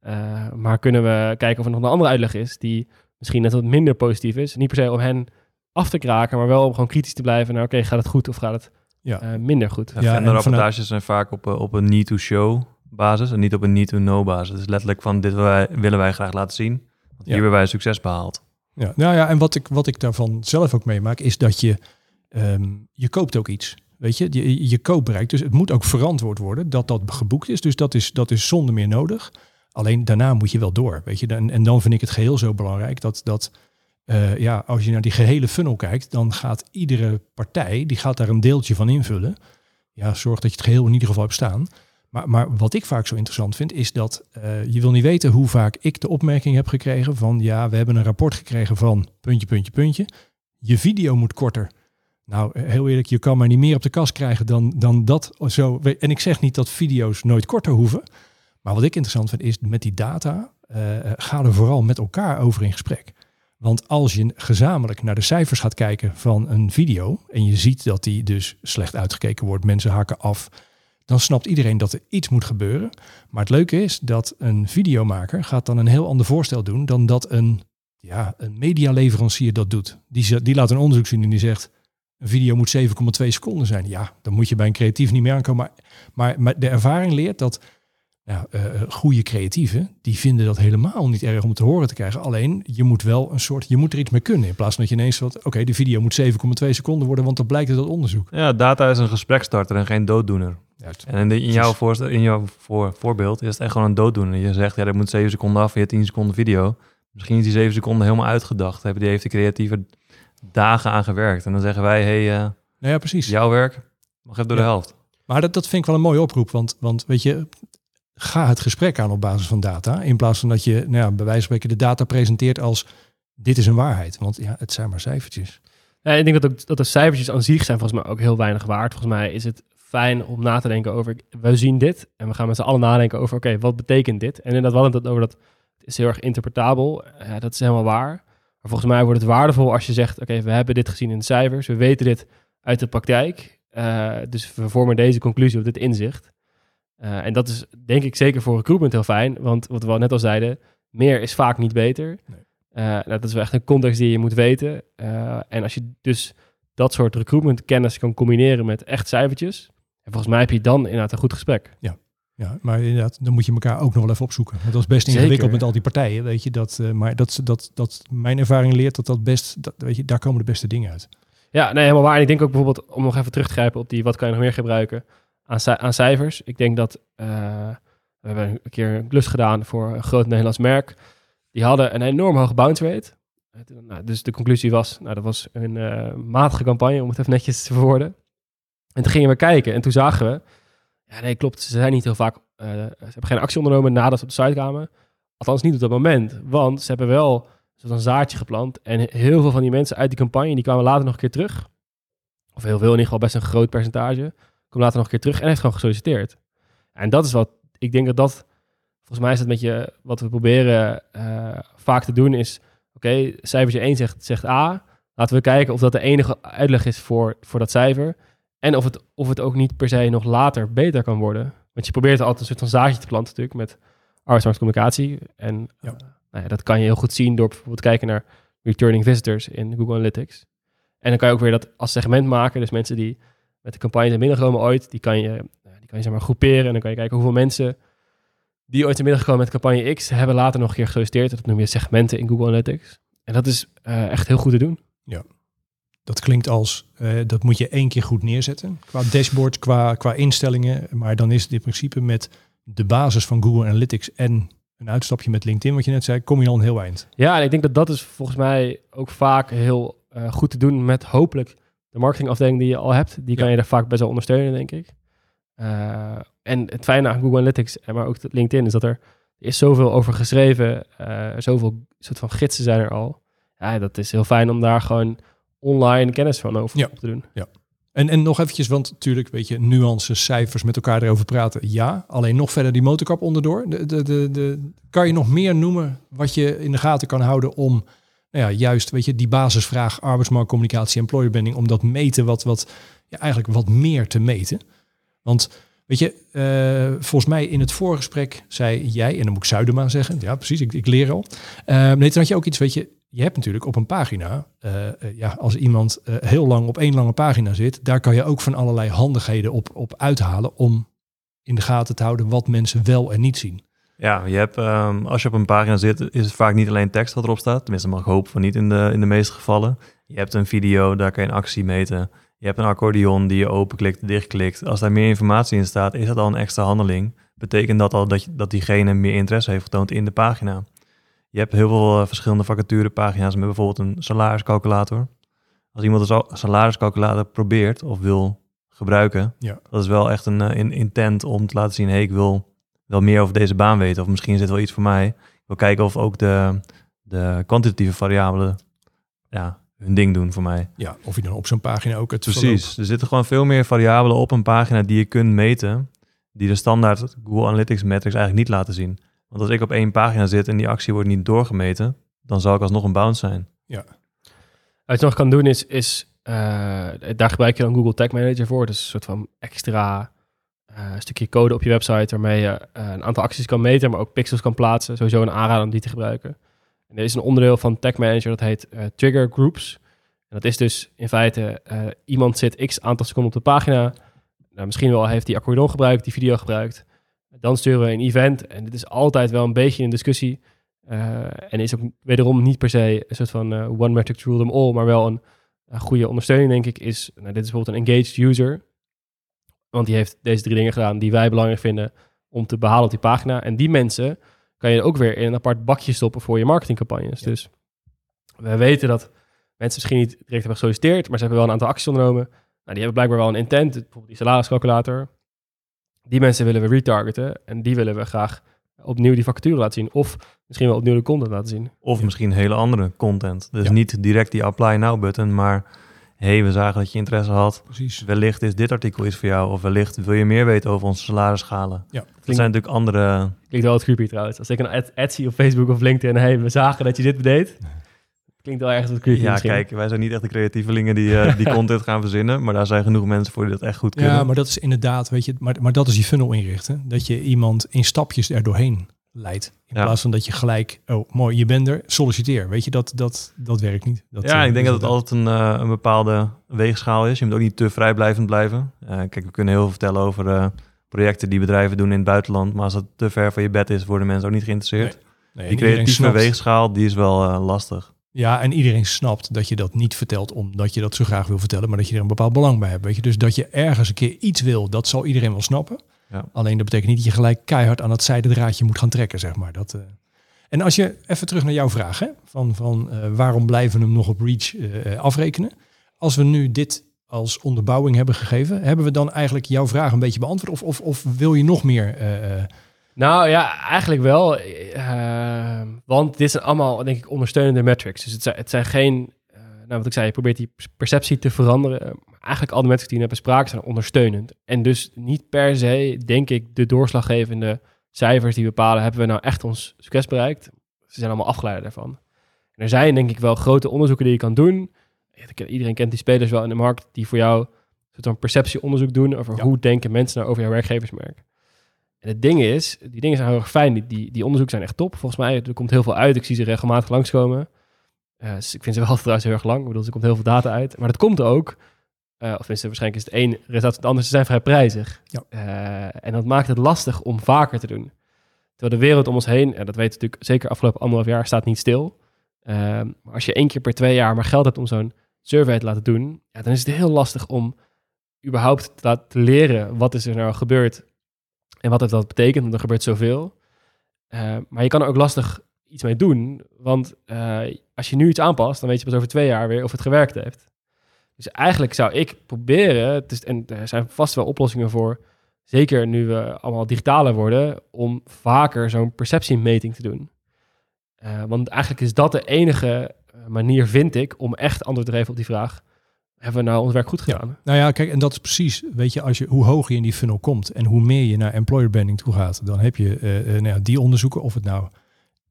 Speaker 3: eh, maar kunnen we kijken of er nog een andere uitleg is die misschien net wat minder positief is. Niet per se om hen af te kraken, maar wel om gewoon kritisch te blijven naar, oké, gaat het goed of gaat het
Speaker 1: Ja.
Speaker 3: eh, minder goed?
Speaker 2: Ja,
Speaker 1: Ja, en
Speaker 2: Vendorrapportages zijn vaak op, op een need-to-show basis en niet op een need-to-know basis. Dus letterlijk van dit willen wij, willen wij graag laten zien. Want hier
Speaker 1: Ja.
Speaker 2: hebben wij succes behaald.
Speaker 1: Ja, nou ja, en wat ik, wat ik daarvan zelf ook meemaak, is dat je, ehm, je koopt ook iets. Weet je, je, je koopbereik. Dus het moet ook verantwoord worden dat dat geboekt is. Dus dat is, dat is zonder meer nodig. Alleen daarna moet je wel door. Weet je, en, en dan vind ik het geheel zo belangrijk dat, dat eh, ja, als je naar die gehele funnel kijkt, dan gaat iedere partij, die gaat daar een deeltje van invullen. Ja, zorg dat je het geheel in ieder geval hebt staan. Maar, maar wat ik vaak zo interessant vind, is dat eh, je wil niet weten hoe vaak ik de opmerking heb gekregen van ja, we hebben een rapport gekregen van puntje, puntje, puntje. Je video moet korter. Nou, eh, heel eerlijk, je kan maar niet meer op de kast krijgen dan, dan dat zo. En ik zeg niet dat video's nooit korter hoeven. Maar wat ik interessant vind is met die data, eh, ga er vooral met elkaar over in gesprek. Want als je gezamenlijk naar de cijfers gaat kijken van een video en je ziet dat die dus slecht uitgekeken wordt, mensen hakken af, dan snapt iedereen dat er iets moet gebeuren. Maar het leuke is dat een videomaker gaat dan een heel ander voorstel doen dan dat een, ja, een medialeverancier dat doet. Die, die laat een onderzoek zien en die zegt, een video moet 7,2 seconden zijn. Ja, dan moet je bij een creatief niet meer aankomen. Maar, maar, maar de ervaring leert dat nou, goede creatieven, die vinden dat helemaal niet erg om het te horen te krijgen. Alleen, je moet wel een soort, je moet er iets mee kunnen. In plaats van dat je ineens wat, oké, de video moet 7,2 seconden worden, want dat blijkt uit dat onderzoek.
Speaker 2: Ja, data is een gesprekstarter en geen dooddoener.
Speaker 1: Ja, het-
Speaker 2: En in, de- in jouw, voorstel, in jouw voor, voorbeeld is het echt gewoon een dooddoener. Je zegt, ja, dat moet 7 seconden af, je hebt 10 seconden video. Misschien is die 7 seconden helemaal uitgedacht. Heb- Die heeft de creatieve dagen aan gewerkt. En dan zeggen wij, hey, eh,
Speaker 1: nou ja, precies.
Speaker 2: jouw werk mag even door de helft.
Speaker 1: Maar dat, dat vind ik wel een mooie oproep. Want, want weet je, ga het gesprek aan op basis van data. In plaats van dat je, nou ja, bij wijze van spreken, de data presenteert als dit is een waarheid. Want ja, het zijn maar cijfertjes.
Speaker 3: Ja, ik denk dat, ook, dat de cijfertjes aan zich zijn volgens mij ook heel weinig waard. Volgens mij is het fijn om na te denken over, we zien dit en we gaan met z'n allen nadenken over, oké, wat betekent dit? En inderdaad, we hadden het over dat het is heel erg interpretabel. Ja, dat is helemaal waar. Maar volgens mij wordt het waardevol als je zegt, oké, we hebben dit gezien in de cijfers, we weten dit uit de praktijk. eh, dus we vormen deze conclusie op dit inzicht. Eh, en dat is denk ik zeker voor recruitment heel fijn, want wat we al net al zeiden, meer is vaak niet beter.
Speaker 1: Nee.
Speaker 3: Eh, nou, dat is wel echt een context die je moet weten. Eh, en als je dus dat soort recruitment kennis kan combineren met echt cijfertjes, en volgens mij heb je dan inderdaad een goed gesprek.
Speaker 1: Ja, maar inderdaad, dan moet je elkaar ook nog wel even opzoeken. Want dat is best
Speaker 3: Zeker.
Speaker 1: ingewikkeld met al die partijen, weet je. Dat, maar dat, dat, dat, mijn ervaring leert dat dat best, dat, weet je, daar komen de beste dingen uit.
Speaker 3: Ja, nee, helemaal waar. En ik denk ook bijvoorbeeld, om nog even terug te grijpen op die, wat kan je nog meer gebruiken aan, aan cijfers. Ik denk dat, eh, we hebben een keer een klus gedaan voor een groot Nederlands merk. Die hadden een enorm hoge bounce rate. Nou, dus de conclusie was, nou, dat was een eh, matige campagne, om het even netjes te verwoorden. En toen gingen we kijken en toen zagen we, ja nee, klopt, ze zijn niet heel vaak, eh, ze hebben geen actie ondernomen nadat ze op de site kwamen. Althans niet op dat moment, want ze hebben wel zo'n zaadje geplant. En heel veel van die mensen uit die campagne, die kwamen later nog een keer terug. Of heel veel, in ieder geval best een groot percentage. Kwam later nog een keer terug en heeft gewoon gesolliciteerd. En dat is wat, ik denk dat dat, volgens mij is het met je, wat we proberen eh, vaak te doen is, oké, cijfertje 1 zegt, zegt A. Laten we kijken of dat de enige uitleg is voor, voor dat cijfer. En of het, of het ook niet per se nog later beter kan worden. Want je probeert altijd een soort van zaadje te planten natuurlijk met arbeidsmarktcommunicatie. En
Speaker 1: Ja.
Speaker 3: eh, nou ja, dat kan je heel goed zien door bijvoorbeeld kijken naar returning visitors in Google Analytics. En dan kan je ook weer dat als segment maken. Dus mensen die met de campagne zijn binnengekomen ooit, die kan je, nou, die kan je zeg maar groeperen. En dan kan je kijken hoeveel mensen die ooit zijn binnengekomen met campagne X, hebben later nog een keer gesolliciteerd. Dat noem je segmenten in Google Analytics. En dat is eh, echt heel goed te doen.
Speaker 1: Dat klinkt als, eh, dat moet je één keer goed neerzetten. Qua dashboard, qua, qua instellingen. Maar dan is het in principe met de basis van Google Analytics en een uitstapje met LinkedIn, wat je net zei, kom je al een heel eind.
Speaker 3: Ja, en ik denk dat dat is volgens mij ook vaak heel eh, goed te doen met hopelijk de marketingafdeling die je al hebt. Die kan
Speaker 1: Ja.
Speaker 3: je daar vaak best wel ondersteunen, denk ik. Eh, en het fijne aan Google Analytics, en maar ook LinkedIn, is dat er, is zoveel over geschreven. eh zoveel soort van gidsen zijn er al. Ja, dat is heel fijn om daar gewoon online kennis van over
Speaker 1: Ja.
Speaker 3: op te doen.
Speaker 1: En, en nog eventjes, want natuurlijk, weet je, nuances, cijfers, met elkaar erover praten, ja. Alleen nog verder die motorkap onderdoor. De, de, de, de, kan je nog meer noemen wat je in de gaten kan houden om, nou ja, juist, weet je, die basisvraag arbeidsmarktcommunicatie, employer branding, om dat meten wat, wat, ja, eigenlijk wat meer te meten. Want, weet je, eh, volgens mij in het voorgesprek zei jij, en dan moet ik Zuidema zeggen, ja precies, ik, ik leer al. Eh, nee, toen had je ook iets, weet je, je hebt natuurlijk op een pagina, eh, eh, ja, als iemand heel lang op één lange pagina zit, daar kan je ook van allerlei handigheden op, op uithalen om in de gaten te houden wat mensen wel en niet zien.
Speaker 2: Ja, je hebt, ehm, als je op een pagina zit, is het vaak niet alleen tekst wat erop staat. Tenminste, mag ik hopen van niet in de, in de meeste gevallen. Je hebt een video, daar kan je een actie meten. Je hebt een accordeon die je openklikt, dichtklikt. Als daar meer informatie in staat, is dat al een extra handeling. Betekent dat al dat, je, dat diegene meer interesse heeft getoond in de pagina. Je hebt heel veel eh, verschillende vacaturepagina's met bijvoorbeeld een salariscalculator. Als iemand een sal- salariscalculator probeert of wil gebruiken,
Speaker 1: Ja.
Speaker 2: dat is wel echt een eh, in- intent om te laten zien, hey, ik wil wel meer over deze baan weten. Of misschien is dit wel iets voor mij. Ik wil kijken of ook de, de kwantitatieve variabelen ja, hun ding doen voor mij.
Speaker 1: Ja, of je dan op zo'n pagina ook het
Speaker 2: Precies. Er zitten gewoon veel meer variabelen op een pagina die je kunt meten. die de standaard Google Analytics metrics eigenlijk niet laten zien. Want als ik op één pagina zit en die actie wordt niet doorgemeten, dan zal ik alsnog een bounce zijn.
Speaker 3: Wat je nog kan doen is, is eh, daar gebruik je dan Google Tag Manager voor. Dus een soort van extra eh, stukje code op je website waarmee je eh, een aantal acties kan meten, maar ook pixels kan plaatsen. Sowieso een aanrader om die te gebruiken. En er is een onderdeel van Tag Manager dat heet eh, Trigger Groups. En dat is dus in feite, iemand zit x aantal seconden op de pagina. Nou, misschien wel heeft die accordeon gebruikt, die video gebruikt. Dan sturen we een event. En dit is altijd wel een beetje een discussie. En is ook wederom niet per se een soort van one metric to rule them all, maar wel een, een goede ondersteuning, denk ik, is, nou, dit is bijvoorbeeld een engaged user. Want die heeft deze drie dingen gedaan die wij belangrijk vinden om te behalen op die pagina. En die mensen kan je ook weer in een apart bakje stoppen voor je marketingcampagnes.
Speaker 1: Ja.
Speaker 3: Dus we weten dat mensen misschien niet direct hebben gesolliciteerd, maar ze hebben wel een aantal acties ondernomen. Nou, die hebben blijkbaar wel een intent, bijvoorbeeld die salariscalculator. Die mensen willen we retargeten en die willen we graag opnieuw die vacature laten zien. Of misschien wel opnieuw de content laten zien.
Speaker 2: Of misschien hele andere content. Dus
Speaker 1: Ja.
Speaker 2: niet direct die apply now button, maar hey, we zagen dat je interesse had.
Speaker 1: Precies.
Speaker 2: Wellicht is dit artikel iets voor jou. Of wellicht wil je meer weten over onze salarisschalen.
Speaker 1: Ja.
Speaker 2: Dat zijn natuurlijk andere...
Speaker 3: Klinkt wel wat creepy trouwens. Als ik een ad, zie op Facebook of LinkedIn, hey, we zagen dat je dit deed. Klinkt wel ergens wat creepy
Speaker 2: Ja,
Speaker 3: misschien.
Speaker 2: kijk, wij zijn niet echt de creatievelingen die, eh, die content gaan verzinnen. Maar daar zijn genoeg mensen voor die dat echt goed kunnen.
Speaker 1: Ja, maar dat is inderdaad, weet je, maar, maar dat is die funnel inrichten. Dat je iemand in stapjes er doorheen leidt. In
Speaker 2: Ja.
Speaker 1: plaats van dat je gelijk, oh mooi, je bent er, solliciteer. Weet je, dat, dat, dat werkt niet. Dat,
Speaker 2: ja,
Speaker 1: eh,
Speaker 2: ik denk
Speaker 1: is
Speaker 2: dat het altijd een, eh, een bepaalde weegschaal is. Je moet ook niet te vrijblijvend blijven. Eh, kijk, we kunnen heel veel vertellen over eh, projecten die bedrijven doen in het buitenland. Maar als dat te ver van je bed is, worden mensen ook niet geïnteresseerd.
Speaker 1: Nee, en
Speaker 2: die creatieve weegschaal, die is wel eh, lastig.
Speaker 1: Ja, en iedereen snapt dat je dat niet vertelt omdat je dat zo graag wil vertellen, maar dat je er een bepaald belang bij hebt. Weet je? Dus dat je ergens een keer iets wil, dat zal iedereen wel snappen.
Speaker 2: Ja.
Speaker 1: Alleen dat betekent niet dat je gelijk keihard aan dat zijdendraadje moet gaan trekken, zeg maar. Dat, eh. En als je even terug naar jouw vraag, hè, van, van eh, waarom blijven we hem nog op Reach eh, afrekenen? Als we nu dit als onderbouwing hebben gegeven, hebben we dan eigenlijk jouw vraag een beetje beantwoord? Of, of, of wil je nog meer?
Speaker 3: Nou ja, eigenlijk wel. want dit zijn allemaal, denk ik, ondersteunende metrics. Dus het zijn, het zijn geen, nou wat ik zei, je probeert die perceptie te veranderen. Eigenlijk alle metrics die je net bespraken zijn ondersteunend. En dus niet per se, denk ik, de doorslaggevende cijfers die bepalen, hebben we nou echt ons succes bereikt? Ze zijn allemaal afgeleid daarvan. En er zijn denk ik wel grote onderzoeken die je kan doen. Iedereen kent die spelers wel in de markt die voor jou een perceptieonderzoek doen over
Speaker 1: Ja.
Speaker 3: hoe denken mensen nou over jouw werkgeversmerk. En het ding is, die dingen zijn heel erg fijn. Die, die, die onderzoeken zijn echt top. Volgens mij, er komt heel veel uit. Ik zie ze regelmatig langskomen. Dus ik vind ze wel trouwens heel erg lang. Ik bedoel, er komt heel veel data uit. Maar dat komt ook, eh, of tenminste, waarschijnlijk is het één resultaat het andere. Ze zijn vrij prijzig.
Speaker 1: Ja.
Speaker 3: Eh, en dat maakt het lastig om vaker te doen. Terwijl de wereld om ons heen, en dat weten we natuurlijk zeker afgelopen anderhalf jaar, staat niet stil. Eh, maar als je één keer per twee jaar maar geld hebt om zo'n survey te laten doen, ja, dan is het heel lastig om überhaupt te laten leren wat is er nou gebeurd en wat heeft dat betekent, want er gebeurt zoveel. Eh, maar je kan er ook lastig iets mee doen, want eh, als je nu iets aanpast, dan weet je pas over twee jaar weer of het gewerkt heeft. Dus eigenlijk zou ik proberen, het is, en er zijn vast wel oplossingen voor, zeker nu we allemaal digitaler worden, om vaker zo'n perceptiemeting te doen. Eh, want eigenlijk is dat de enige eh, manier, vind ik, om echt antwoord te geven op die vraag. Hebben we nou ons werk goed
Speaker 1: Ja.
Speaker 3: gedaan?
Speaker 1: Nou ja, kijk, en dat is precies, weet je, als je, hoe hoger je in die funnel komt en hoe meer je naar employer branding toe gaat, dan heb je eh, nou ja, die onderzoeken, of het nou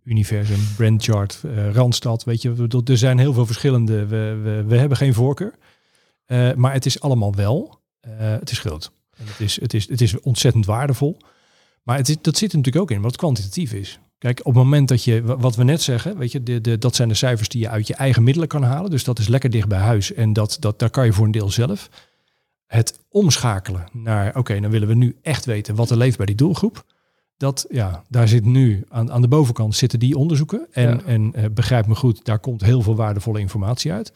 Speaker 1: Universum, Brandchart, Randstad, weet je, er zijn heel veel verschillende, we, we, we hebben geen voorkeur, Eh, maar het is allemaal wel, eh, het is groot. En het is, het, is, het is ontzettend waardevol, maar het is, dat zit er natuurlijk ook in, wat het kwantitatief is. Kijk, op het moment dat je, wa- wat we net zeggen, weet je, de, de, dat zijn de cijfers die je uit je eigen middelen kan halen. Dus dat is lekker dicht bij huis. En dat, dat, daar kan je voor een deel zelf. Het omschakelen naar, oké, dan willen we nu echt weten wat er leeft bij die doelgroep. Dat, ja, daar zit nu aan, aan de bovenkant zitten die onderzoeken. En,
Speaker 3: Ja.
Speaker 1: en eh, begrijp me goed, daar komt heel veel waardevolle informatie uit.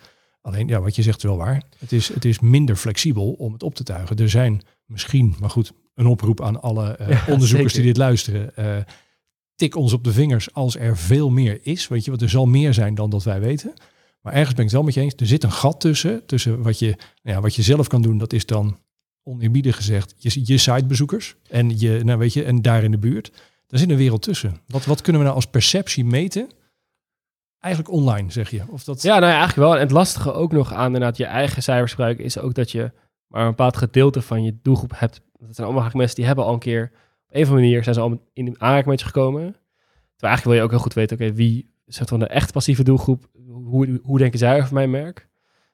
Speaker 1: Alleen, ja, wat je zegt is wel waar. Het is, het is minder flexibel om het op te tuigen. Er zijn misschien, maar goed, een oproep aan alle eh,
Speaker 3: Ja,
Speaker 1: onderzoekers
Speaker 3: zeker.
Speaker 1: die dit luisteren. eh, tik ons op de vingers als er veel meer is. Weet je, want er zal meer zijn dan dat wij weten. Maar ergens ben ik het wel met je eens. Er zit een gat tussen. Tussen wat je, nou ja, wat je zelf kan doen, dat is dan oneerbiedig gezegd je, je sitebezoekers. En, je, nou weet je, en daar in de buurt. Daar zit een wereld tussen. Wat, wat kunnen we nou als perceptie meten? Eigenlijk online, zeg je. Of dat,
Speaker 3: Ja, nou ja, eigenlijk wel. En het lastige ook nog aan inderdaad je eigen cijfers gebruiken is ook dat je maar een bepaald gedeelte van je doelgroep hebt Dat zijn allemaal eigenlijk mensen die hebben al een keer... Op een of andere manier zijn ze al in aanraking met je gekomen. Terwijl eigenlijk wil je ook heel goed weten... Oké, wie soort van de echt passieve doelgroep... Hoe, hoe denken zij over mijn merk?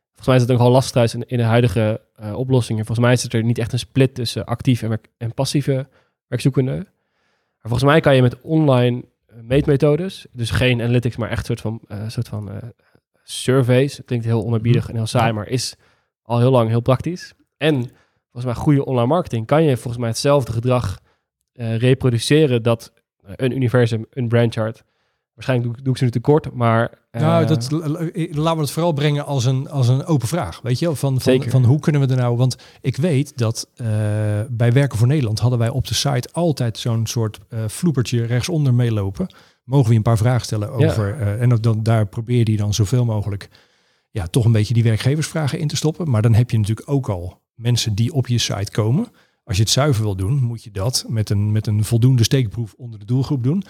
Speaker 3: Volgens mij is het ook wel lastig trouwens in, de huidige uh, oplossingen. Volgens mij is er niet echt een split tussen actieve en, passieve werkzoekenden. Maar volgens mij kan je met online eh, meetmethodes, dus geen analytics, maar echt een soort van, uh, soort van uh, surveys. Klinkt heel onerbiedig en heel saai, maar is al heel lang heel praktisch. En volgens mij goede online marketing kan je volgens mij hetzelfde gedrag reproduceren dat een universum, een brandchart Waarschijnlijk doe, doe ik ze nu tekort, maar...
Speaker 1: Nou, uh, dat, laten we het vooral brengen als een, als een open vraag, weet je? Van, van, van hoe kunnen we er nou... Want ik weet dat uh, bij Werken voor Nederland hadden wij op de site altijd zo'n soort uh, vloepertje rechtsonder meelopen. Mogen we een paar vragen stellen over... Ja. en dan, daar probeer je dan zoveel mogelijk ja, toch een beetje die werkgeversvragen in te stoppen. Maar dan heb je natuurlijk ook al mensen die op je site komen. Als je het zuiver wil doen, moet je dat met een, met een voldoende steekproef onder de doelgroep doen.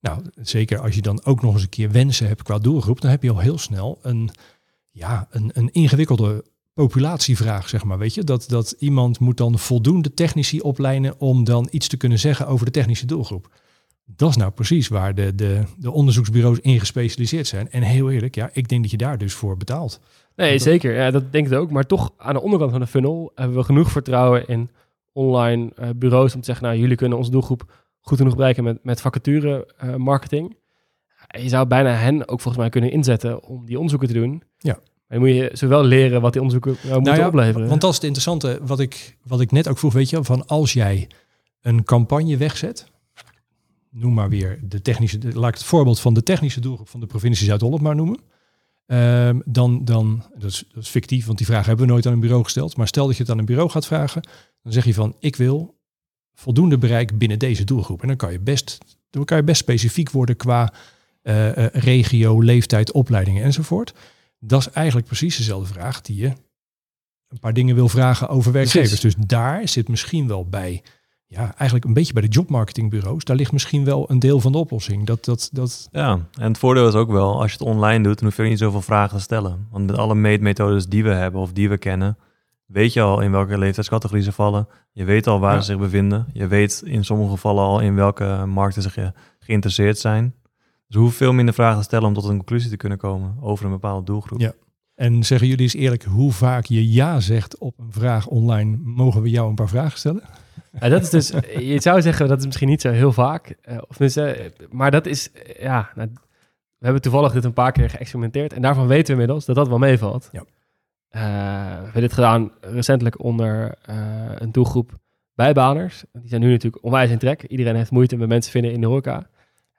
Speaker 1: Nou, zeker als je dan ook nog eens een keer wensen hebt qua doelgroep, dan heb je al heel snel een, ja, een, een ingewikkelde populatievraag, zeg maar. Weet je, dat, dat iemand moet dan voldoende technici opleiden om dan iets te kunnen zeggen over de technische doelgroep. Dat is nou precies waar de, de, de onderzoeksbureaus in gespecialiseerd zijn. En heel eerlijk, ja, ik denk dat je daar dus voor betaalt.
Speaker 3: Nee, zeker. Ja, dat denk ik ook. Maar toch aan de onderkant van de funnel hebben we genoeg vertrouwen in online uh, bureaus om te zeggen, nou, jullie kunnen onze doelgroep goed genoeg bereiken met, met vacature uh, marketing. Je zou bijna hen ook volgens mij kunnen inzetten om die onderzoeken te doen.
Speaker 1: Ja.
Speaker 3: Maar dan moet je zowel leren wat die onderzoeken nou moeten ja, opleveren.
Speaker 1: Want dat is het interessante wat ik, wat ik net ook vroeg, weet je, van als jij een campagne wegzet, noem maar weer de technische, de, laat ik het voorbeeld van de technische doelgroep van de provincie Zuid-Holland maar noemen. Um, dan, dan dat, is, dat is fictief, want die vraag hebben we nooit aan een bureau gesteld. Maar stel dat je het aan een bureau gaat vragen, dan zeg je van ik wil voldoende bereik binnen deze doelgroep. En dan kan je best, dan kan je best specifiek worden qua uh, uh, regio, leeftijd, opleidingen enzovoort. Dat is eigenlijk precies dezelfde vraag die je een paar dingen wil vragen over werkgevers. Dus daar zit misschien wel bij, ja, eigenlijk een beetje bij de jobmarketingbureaus. Daar ligt misschien wel een deel van de oplossing. Dat, dat, dat...
Speaker 2: Ja, en het voordeel is ook wel, als je het online doet, dan hoef je niet zoveel vragen te stellen. Want met alle meetmethodes die we hebben of die we kennen, weet je al in welke leeftijdscategorie ze vallen. Je weet al waar ze zich bevinden. Je weet in sommige gevallen al in welke markten ze ge geïnteresseerd zijn. Dus hoe veel minder vragen stellen om tot een conclusie te kunnen komen over een bepaalde doelgroep.
Speaker 1: Ja. En zeggen jullie eens eerlijk hoe vaak je ja zegt op een vraag online. Mogen we jou een paar vragen stellen?
Speaker 3: Ja, dat is dus, je zou zeggen dat is misschien niet zo heel vaak. Uh, of dus, uh, maar dat is, uh, ja, nou, we hebben toevallig dit een paar keer geëxperimenteerd. En daarvan weten we inmiddels dat dat wel meevalt.
Speaker 1: Ja.
Speaker 3: Uh, we hebben dit gedaan recentelijk onder uh, een doelgroep bijbaners. Die zijn nu natuurlijk onwijs in trek. Iedereen heeft moeite met mensen vinden in de horeca.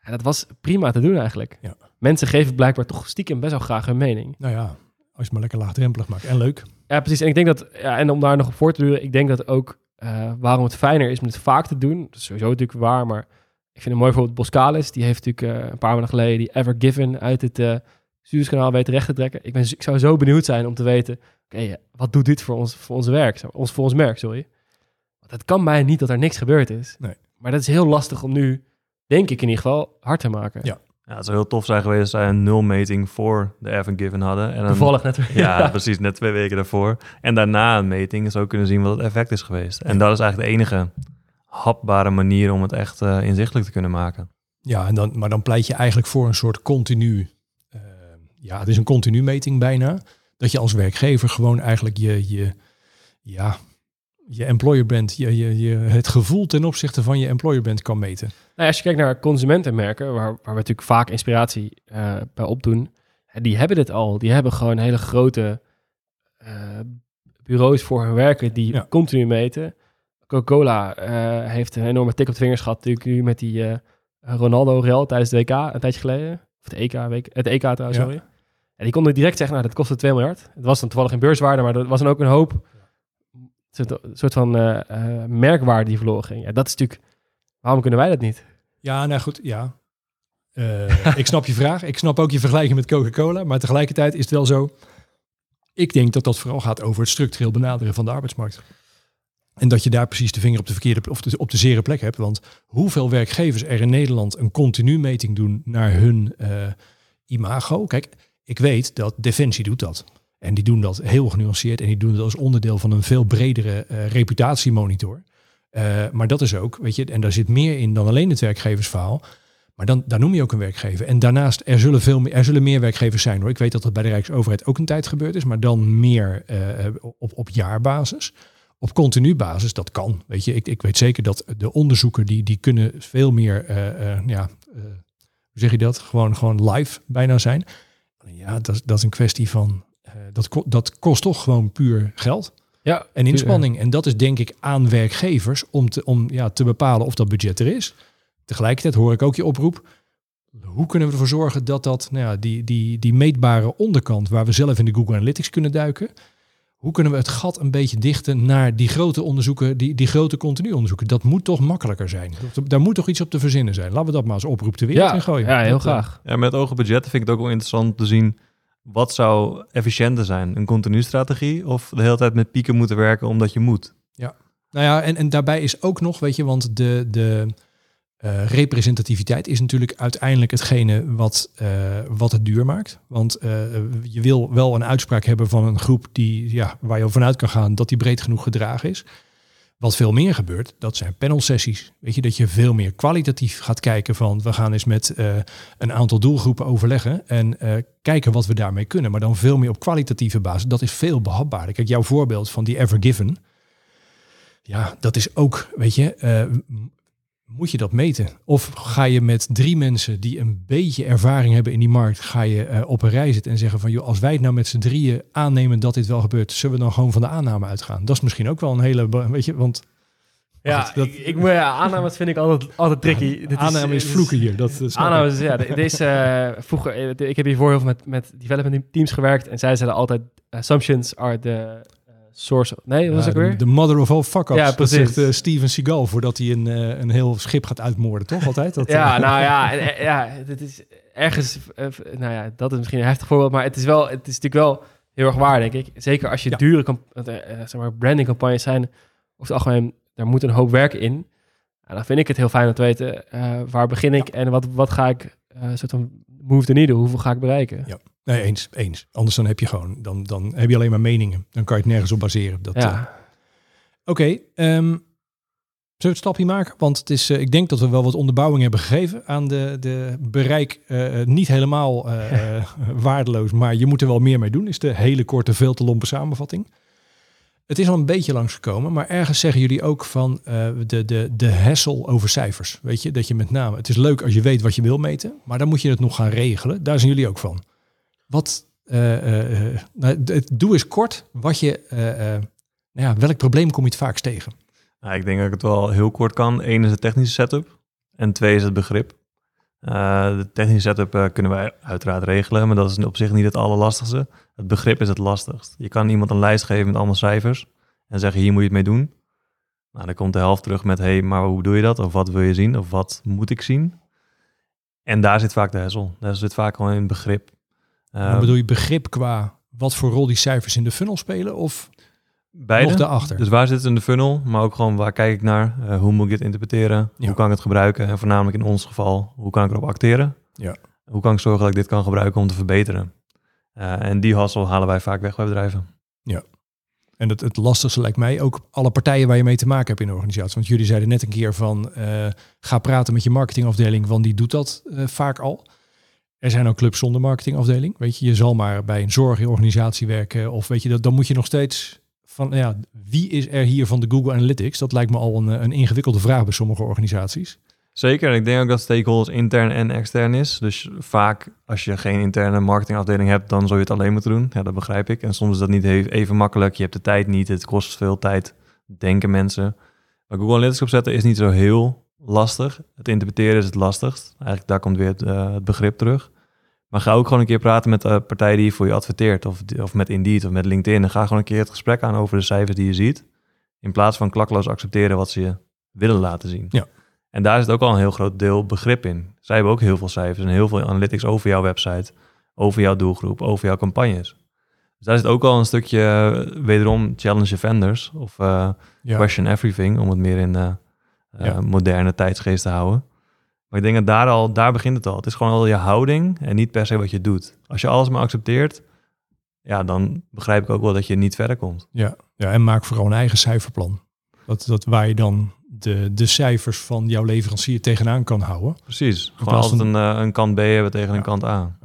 Speaker 3: En dat was prima te doen eigenlijk.
Speaker 1: Ja.
Speaker 3: Mensen geven blijkbaar toch stiekem best wel graag hun mening.
Speaker 1: Nou ja, als je het maar lekker laagdrempelig maakt. En leuk.
Speaker 3: Ja, precies. En ik denk dat, ja, en om daar nog op voor te duren, ik denk dat ook uh, waarom het fijner is om het vaak te doen. Dat is sowieso natuurlijk waar, maar ik vind het mooi bijvoorbeeld Boscalis. Die heeft natuurlijk een paar maanden geleden die Ever Given uit het Suezkanaal weten recht te trekken. Ik, ben, ik zou zo benieuwd zijn om te weten, oké, wat doet dit voor ons, voor ons werk? Ons, voor ons merk, sorry. Want het kan mij niet dat er niks gebeurd is.
Speaker 1: Nee.
Speaker 3: Maar dat is heel lastig om nu, denk ik in ieder geval, hard te maken.
Speaker 1: Ja.
Speaker 2: Ja, het zou heel tof zijn geweest als zij een nulmeting voor de Evan Given hadden. En dan,
Speaker 3: Toevallig net.
Speaker 2: Ja, ja, precies, net twee weken daarvoor. En daarna een meting zou kunnen zien wat het effect is geweest. En dat is eigenlijk de enige hapbare manier om het echt uh, inzichtelijk te kunnen maken.
Speaker 1: Ja, en dan, maar dan pleit je eigenlijk voor een soort continu ja, het is een continu meting bijna. Dat je als werkgever gewoon eigenlijk je, je, ja, je employer brand, je, je, je, het gevoel ten opzichte van je employer brand kan meten.
Speaker 3: Nou, als je kijkt naar consumentenmerken, waar, waar we natuurlijk vaak inspiratie uh, bij opdoen, die hebben dit al. Die hebben gewoon hele grote uh, bureaus voor hun werken die ja. continu meten. Coca-Cola uh, heeft een enorme tik op de vingers gehad natuurlijk nu met die Ronaldo Real tijdens de WK een tijdje geleden. Of de EK, week, het EK trouwens, ja. sorry. En die konden direct zeggen, nou, dat kostte 2 miljard. Het was dan toevallig in beurswaarde, maar er was dan ook een hoop een soort van uh, uh, merkwaarde die verloren ging. Ja, dat is natuurlijk, waarom kunnen wij dat niet?
Speaker 1: Ja, nou goed, ja. Uh, ik snap je vraag. Ik snap ook je vergelijking met Coca-Cola. Maar tegelijkertijd is het wel zo. Ik denk dat dat vooral gaat over het structureel benaderen van de arbeidsmarkt. En dat je daar precies de vinger op de verkeerde of op de zere plek hebt. Want hoeveel werkgevers er in Nederland een continu meting doen naar hun imago. Kijk, ik weet dat Defensie doet dat. En die doen dat heel genuanceerd en die doen dat als onderdeel van een veel bredere uh, reputatiemonitor. Eh, maar dat is ook, weet je, en daar zit meer in dan alleen het werkgeversverhaal. Maar dan, daar noem je ook een werkgever. En daarnaast, er zullen, veel meer, er zullen meer werkgevers zijn hoor. Ik weet dat dat bij de Rijksoverheid ook een tijd gebeurd is, maar dan meer eh, op, op jaarbasis. Op continu basis, dat kan. Weet je, ik, ik weet zeker dat de onderzoeken die, die kunnen veel meer, eh, eh, ja, eh, hoe zeg je dat? Gewoon, gewoon live bijna zijn. Ja, dat, is- dat is een kwestie van, eh, dat, dat kost toch gewoon puur geld
Speaker 3: Ja,
Speaker 1: en inspanning. En dat is denk ik aan werkgevers om, te, om ja, te bepalen of dat budget er is. Tegelijkertijd hoor ik ook je oproep. Hoe kunnen we ervoor zorgen dat dat, nou ja, die, die, die meetbare onderkant waar we zelf in de Google Analytics kunnen duiken. Hoe kunnen we het gat een beetje dichten naar die grote onderzoeken, die, die grote continu onderzoeken? Dat moet toch makkelijker zijn. Daar moet toch iets op te verzinnen zijn. Laten we dat maar als oproep de wereld
Speaker 3: Ja,
Speaker 1: in gooien.
Speaker 3: ja, heel
Speaker 1: Dat, eh,
Speaker 3: graag.
Speaker 2: Ja, met ogen budget vind ik het ook wel interessant te zien wat zou efficiënter zijn. Een continu strategie of de hele tijd met pieken moeten werken omdat je moet.
Speaker 1: Nou ja, en, en daarbij is ook nog, weet je, want de, de eh, representativiteit is natuurlijk uiteindelijk hetgene wat, eh, wat het duur maakt. Want eh, je wil wel een uitspraak hebben van een groep die, ja, waar je vanuit kan gaan dat die breed genoeg gedragen is. Wat veel meer gebeurt, dat zijn panelsessies. Weet je, dat je veel meer kwalitatief gaat kijken van we gaan eens met een aantal doelgroepen overleggen en kijken wat we daarmee kunnen. Maar dan veel meer op kwalitatieve basis. Dat is veel behapbaarder. Kijk, jouw voorbeeld van die Ever Given. Ja, dat is ook, weet je, moet je dat meten? Of ga je met drie mensen die een beetje ervaring hebben in die markt, ga je eh, op een rij zitten en zeggen van, joh, als wij het nou met z'n drieën aannemen dat dit wel gebeurt, zullen we dan gewoon van de aanname uitgaan? Dat is misschien ook wel een hele, weet je, want
Speaker 3: Ja,
Speaker 1: dat-
Speaker 3: ik, ik ja, aannames vind ik altijd, altijd tricky. Dit
Speaker 1: aanname is vloeken hier. Dat, dat.
Speaker 3: Aannames, ja, de- deze eh, vroeger, eh, ik heb hiervoor heel veel met, met development teams gewerkt en zij zeiden altijd, assumptions are the source. of- nee, was ik weer?
Speaker 1: de, mother of all fuck-ups.
Speaker 3: Ja,
Speaker 1: dat
Speaker 3: precies.
Speaker 1: zegt eh, Steven Seagal voordat hij een, eh, een heel schip gaat uitmoorden, toch altijd? Dat,
Speaker 3: Ja,
Speaker 1: eh,
Speaker 3: nou ja, en, ja, dit is ergens, nou ja, dat is misschien een heftig voorbeeld, maar het is wel, het is natuurlijk wel heel erg waar, denk ik. Zeker als je
Speaker 1: Ja.
Speaker 3: dure, zeg maar, brandingcampagnes zijn, over het algemeen, daar moet een hoop werk in. Ja, dan vind ik het heel fijn om te weten, waar begin ik en wat, wat ga ik, eh soort van move the needle, hoeveel ga ik bereiken?
Speaker 1: Ja. Nee, eens, eens. Anders dan heb je gewoon, dan, dan heb je alleen maar meningen. Dan kan je het nergens op baseren. Dat, eh,
Speaker 3: Ja,
Speaker 1: Oké, ehm, zullen we het stapje maken? Want het is, eh, ik denk dat we wel wat onderbouwing hebben gegeven aan de, de bereik. eh, niet helemaal eh, eh, waardeloos, maar je moet er wel meer mee doen. Is de hele korte, veel te lompe samenvatting. Het is al een beetje langsgekomen, maar ergens zeggen jullie ook van eh, de, de, de hassle over cijfers. Weet je, dat je met name, het is leuk als je weet wat je wil meten, maar dan moet je het nog gaan regelen. Daar zijn jullie ook van. Wat, eh, eh, nou, doe eens kort wat je, nou ja, welk probleem kom je het vaakst tegen?
Speaker 2: Nou, ik denk dat ik het wel heel kort kan. Eén is de technische setup en twee is het begrip. De technische setup kunnen wij uiteraard regelen, maar dat is op zich niet het allerlastigste. Het begrip is het lastigst. Je kan iemand een lijst geven met allemaal cijfers en zeggen hier moet je het mee doen. Nou, dan komt de helft terug met hey, maar hoe doe je dat? Of wat wil je zien? Of wat moet ik zien? En daar zit vaak de hessel. Daar zit vaak gewoon in begrip. Eh,
Speaker 1: bedoel je begrip qua wat voor rol die cijfers in de funnel spelen of
Speaker 2: beide.
Speaker 1: nog daarachter?
Speaker 2: Dus waar zit het in de funnel, maar ook gewoon waar kijk ik naar? Eh, hoe moet ik dit interpreteren?
Speaker 1: Ja.
Speaker 2: Hoe kan ik het gebruiken? En voornamelijk in ons geval, hoe kan ik erop acteren?
Speaker 1: Ja.
Speaker 2: Hoe kan ik zorgen dat ik dit kan gebruiken om te verbeteren? Eh, en die hassel halen wij vaak weg bij bedrijven.
Speaker 1: En het, het lastigste lijkt mij ook alle partijen waar je mee te maken hebt in de organisatie. Want jullie zeiden net een keer van eh, ga praten met je marketingafdeling, want die doet dat vaak al. Er zijn ook clubs zonder marketingafdeling. Weet je, je zal maar bij een zorgorganisatie werken of weet je, dat, dan moet je nog steeds van, ja, wie is er hier van de Google Analytics? Dat lijkt me al een, een ingewikkelde vraag bij sommige organisaties.
Speaker 2: Zeker, ik denk ook dat stakeholders intern en extern is. Dus vaak als je geen interne marketingafdeling hebt, dan zou je het alleen moeten doen. Ja, dat begrijp ik. En soms is dat niet even makkelijk. Je hebt de tijd niet, het kost veel tijd, denken mensen. Maar Google Analytics opzetten is niet zo heel lastig. Het interpreteren is het lastigst. Eigenlijk daar komt weer het, eh, het begrip terug. Maar ga ook gewoon een keer praten met de partij die voor je adverteert. Of, of met Indeed of met LinkedIn. En ga gewoon een keer het gesprek aan over de cijfers die je ziet. In plaats van klakkeloos accepteren wat ze je willen laten zien.
Speaker 1: Ja.
Speaker 2: En daar zit ook al een heel groot deel begrip in. Zij hebben ook heel veel cijfers en heel veel analytics over jouw website, over jouw doelgroep, over jouw campagnes. Dus daar zit ook al een stukje, eh, wederom, challenge vendors of eh,
Speaker 1: Ja.
Speaker 2: question everything, om het meer in eh, eh,
Speaker 1: Ja.
Speaker 2: moderne tijdsgeest te houden. Maar ik denk dat daar al, daar begint het al. Het is gewoon al je houding en niet per se wat je doet. Als je alles maar accepteert, ja, dan begrijp ik ook wel dat je niet verder komt.
Speaker 1: Ja, ja, en maak vooral een eigen cijferplan. Dat, dat waar je dan de, de cijfers van jouw leverancier tegenaan kan houden.
Speaker 2: Precies. Gewoon altijd een, eh, een kant B hebben tegen
Speaker 1: Ja.
Speaker 2: een kant A.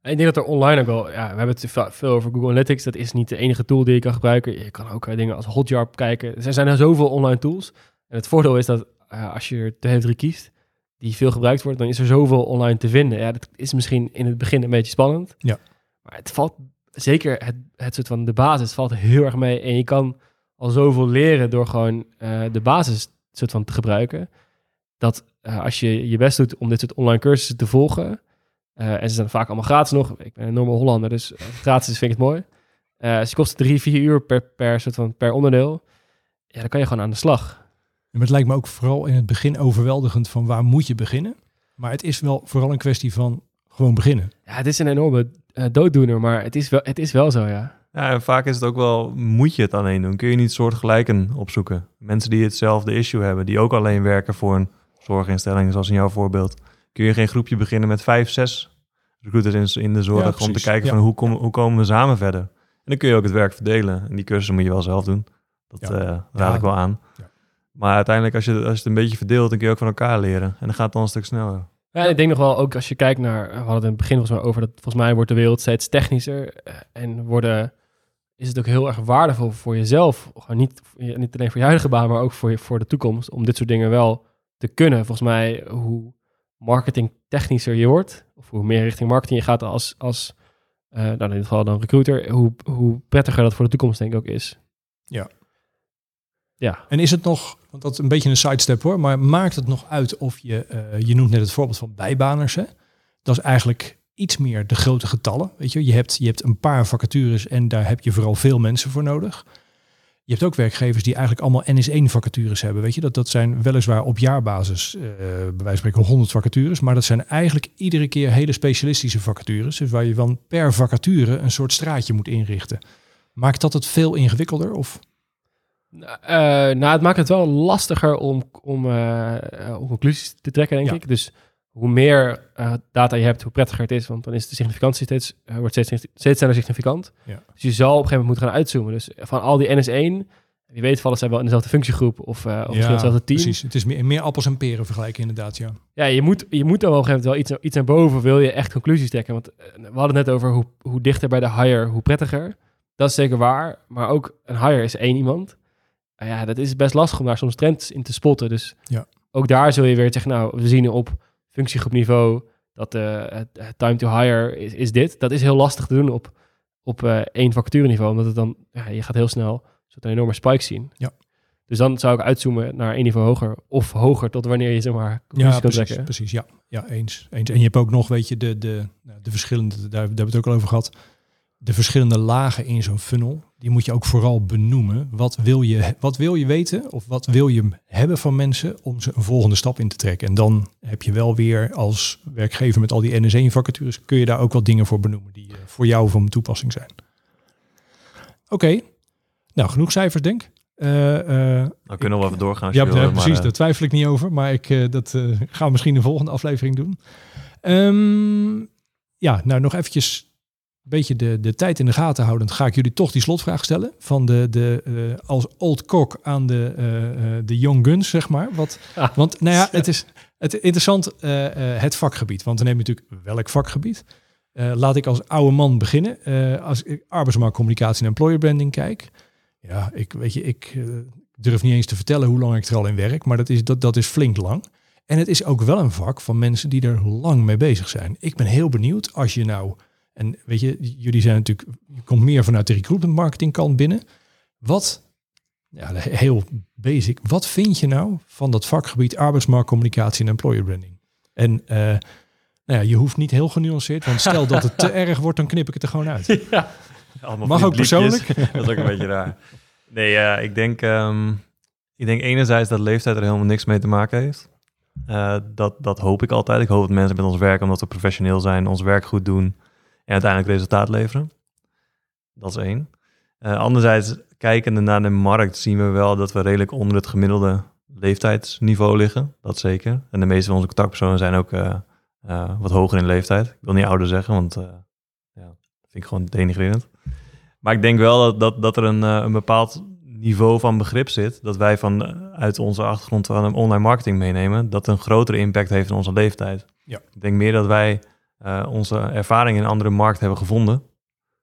Speaker 3: En ik denk dat er online ook wel, ja, we hebben het veel over Google Analytics. Dat is niet de enige tool die je kan gebruiken. Je kan ook eh, dingen als Hotjar kijken. Er zijn er zoveel online tools. En het voordeel is dat eh, als je er twee of drie kiest, die veel gebruikt wordt, dan is er zoveel online te vinden. Ja, dat is misschien in het begin een beetje spannend.
Speaker 1: Ja.
Speaker 3: Maar het valt, zeker het, het soort van de basis valt heel erg mee. En je kan al zoveel leren door gewoon eh, de basis soort van te gebruiken. Dat eh, als je je best doet om dit soort online cursussen te volgen, en ze zijn vaak allemaal gratis nog. Ik ben een enorme Hollander, dus gratis is, vind ik het mooi. Ze kosten drie, vier uur per, per, soort van, per onderdeel. Ja, dan kan je gewoon aan de slag.
Speaker 1: Maar het lijkt me ook vooral in het begin overweldigend van waar moet je beginnen. Maar het is wel vooral een kwestie van gewoon beginnen.
Speaker 3: Ja, het is een enorme eh, dooddoener, maar het is, wel, het is wel zo, ja.
Speaker 2: Ja, en vaak is het ook wel, moet je het alleen doen? Kun je niet soortgelijken opzoeken? Mensen die hetzelfde issue hebben, die ook alleen werken voor een zorginstelling, zoals in jouw voorbeeld. Kun je geen groepje beginnen met vijf, zes recruiters in, in de zorg
Speaker 1: Ja,
Speaker 2: om te kijken
Speaker 1: Ja.
Speaker 2: van hoe, kom, hoe komen we samen verder? En dan kun je ook het werk verdelen. En die cursussen moet je wel zelf doen. Dat
Speaker 1: Ja.
Speaker 2: eh, raad
Speaker 1: Ja.
Speaker 2: ik wel aan. Maar uiteindelijk, als je, als je het een beetje verdeelt, dan kun je ook van elkaar leren. En dan gaat het dan een stuk sneller.
Speaker 3: Ja, ik denk nog wel, ook als je kijkt naar, we hadden het in het begin volgens mij over, dat volgens mij wordt de wereld steeds technischer eh, en worden, is het ook heel erg waardevol voor jezelf, gewoon niet, niet alleen voor je huidige baan, maar ook voor, je, voor de toekomst, om dit soort dingen wel te kunnen. Volgens mij, hoe marketing technischer je wordt, of hoe meer richting marketing je gaat als, als eh, nou in dit geval dan recruiter, hoe, hoe prettiger dat voor de toekomst denk ik ook is.
Speaker 1: Ja.
Speaker 3: Ja.
Speaker 1: En is het nog, want dat is een beetje een sidestep hoor, maar maakt het nog uit of je, eh, je noemt net het voorbeeld van bijbaners hè? Dat is eigenlijk iets meer de grote getallen. Weet je, je hebt, je hebt een paar vacatures en daar heb je vooral veel mensen voor nodig. Je hebt ook werkgevers die eigenlijk allemaal NS1 vacatures hebben. Weet je, dat, dat zijn weliswaar op jaarbasis, eh bij wijze van spreken 100 vacatures, maar dat zijn eigenlijk iedere keer hele specialistische vacatures. Dus waar je van per vacature een soort straatje moet inrichten. Maakt dat het veel ingewikkelder? Of?
Speaker 3: Nou, eh, nou, het maakt het wel lastiger om, om, eh, eh, om conclusies te trekken, denk
Speaker 1: Ja.
Speaker 3: ik. Dus hoe meer data je hebt, hoe prettiger het is. Want dan is de significantie steeds, wordt steeds, steeds sneller significant.
Speaker 1: Ja.
Speaker 3: Dus je zal op een gegeven moment moeten gaan uitzoomen. Dus van al die NS1, wie weet vallen zij wel in dezelfde functiegroep of, eh of hetzelfde team.
Speaker 1: Precies, het is meer, meer appels en peren vergelijken inderdaad, ja.
Speaker 3: Ja, je moet, je moet dan wel op een gegeven moment wel iets, iets naar boven, wil je echt conclusies trekken. Want we hadden het net over hoe, hoe dichter bij de hire, hoe prettiger. Dat is zeker waar. Maar ook een hire is één iemand. Nou ja, dat is best lastig om daar soms trends in te spotten. Dus
Speaker 1: Ja.
Speaker 3: ook daar zul je weer zeggen, nou, we zien op functiegroepniveau dat het, het time to hire is, is dit. Dat is heel lastig te doen op, op eh, één vacatureniveau, omdat het dan, ja, je gaat heel snel een enorme spike zien.
Speaker 1: Ja.
Speaker 3: Dus dan zou ik uitzoomen naar één niveau hoger of hoger tot wanneer je zeg maar
Speaker 1: Ja,
Speaker 3: kan
Speaker 1: precies,
Speaker 3: trekken.
Speaker 1: precies ja. ja eens, eens. En je hebt ook nog, weet je, de, de, nou, de verschillende, daar, daar hebben we het ook al over gehad, de verschillende lagen in zo'n funnel, die moet je ook vooral benoemen. Wat wil je, wat wil je weten of wat wil je hebben van mensen om ze een volgende stap in te trekken? En dan heb je wel weer als werkgever met al die NS1 vacatures, kun je daar ook wat dingen voor benoemen die eh, voor jou van toepassing zijn. Oké, nou genoeg cijfers denk ik. Eh, eh,
Speaker 2: Dan kunnen we even doorgaan
Speaker 1: ja,
Speaker 2: maar,
Speaker 1: precies.
Speaker 2: eh,
Speaker 1: daar twijfel ik niet over. Maar ik, eh, dat gaan we misschien de volgende aflevering doen. Ehm, ja, nou nog eventjes beetje de, de tijd in de gaten houdend. Ga ik jullie toch die slotvraag stellen. Van de, de eh, als old kok aan de, eh, de young guns, zeg maar. Wat,
Speaker 3: Ah.
Speaker 1: want nou ja, het is het interessant het vakgebied. Want dan neem je natuurlijk welk vakgebied. Laat ik als oude man beginnen. Als ik arbeidsmarktcommunicatie en employer branding kijk. Ja, ik weet je, ik durf niet eens te vertellen hoe lang ik er al in werk, maar dat is, dat, dat is flink lang. En het is ook wel een vak van mensen die er lang mee bezig zijn. Ik ben heel benieuwd als je nou, en weet je, jullie zijn natuurlijk, je komt meer vanuit de recruitment marketing kant binnen. Wat, ja, heel basic, wat vind je nou van dat vakgebied arbeidsmarktcommunicatie en employer branding? En eh, nou ja, je hoeft niet heel genuanceerd, want stel dat het te erg wordt, dan knip ik het er gewoon uit.
Speaker 3: Ja.
Speaker 2: Allemaal
Speaker 1: Mag ook persoonlijk.
Speaker 2: dat is ook een beetje raar. Nee, ja, ik denk, ehm, ik denk enerzijds dat leeftijd er helemaal niks mee te maken heeft. Eh, dat, dat hoop ik altijd. Ik hoop dat mensen met ons werken omdat we professioneel zijn, ons werk goed doen en uiteindelijk resultaat leveren. Dat is één. Eh, anderzijds, kijkende naar de markt, zien we wel dat we redelijk onder het gemiddelde leeftijdsniveau liggen. Dat zeker. En de meeste van onze contactpersonen zijn ook eh, eh, wat hoger in leeftijd. Ik wil niet ouder zeggen, want ja, dat vind ik gewoon denigrerend. Maar ik denk wel dat, dat, dat er een, een bepaald niveau van begrip zit, dat wij van eh, uit onze achtergrond van online marketing meenemen, dat een grotere impact heeft in onze leeftijd.
Speaker 1: Ja.
Speaker 2: Ik denk meer dat wij eh, onze ervaring in een andere markt hebben gevonden,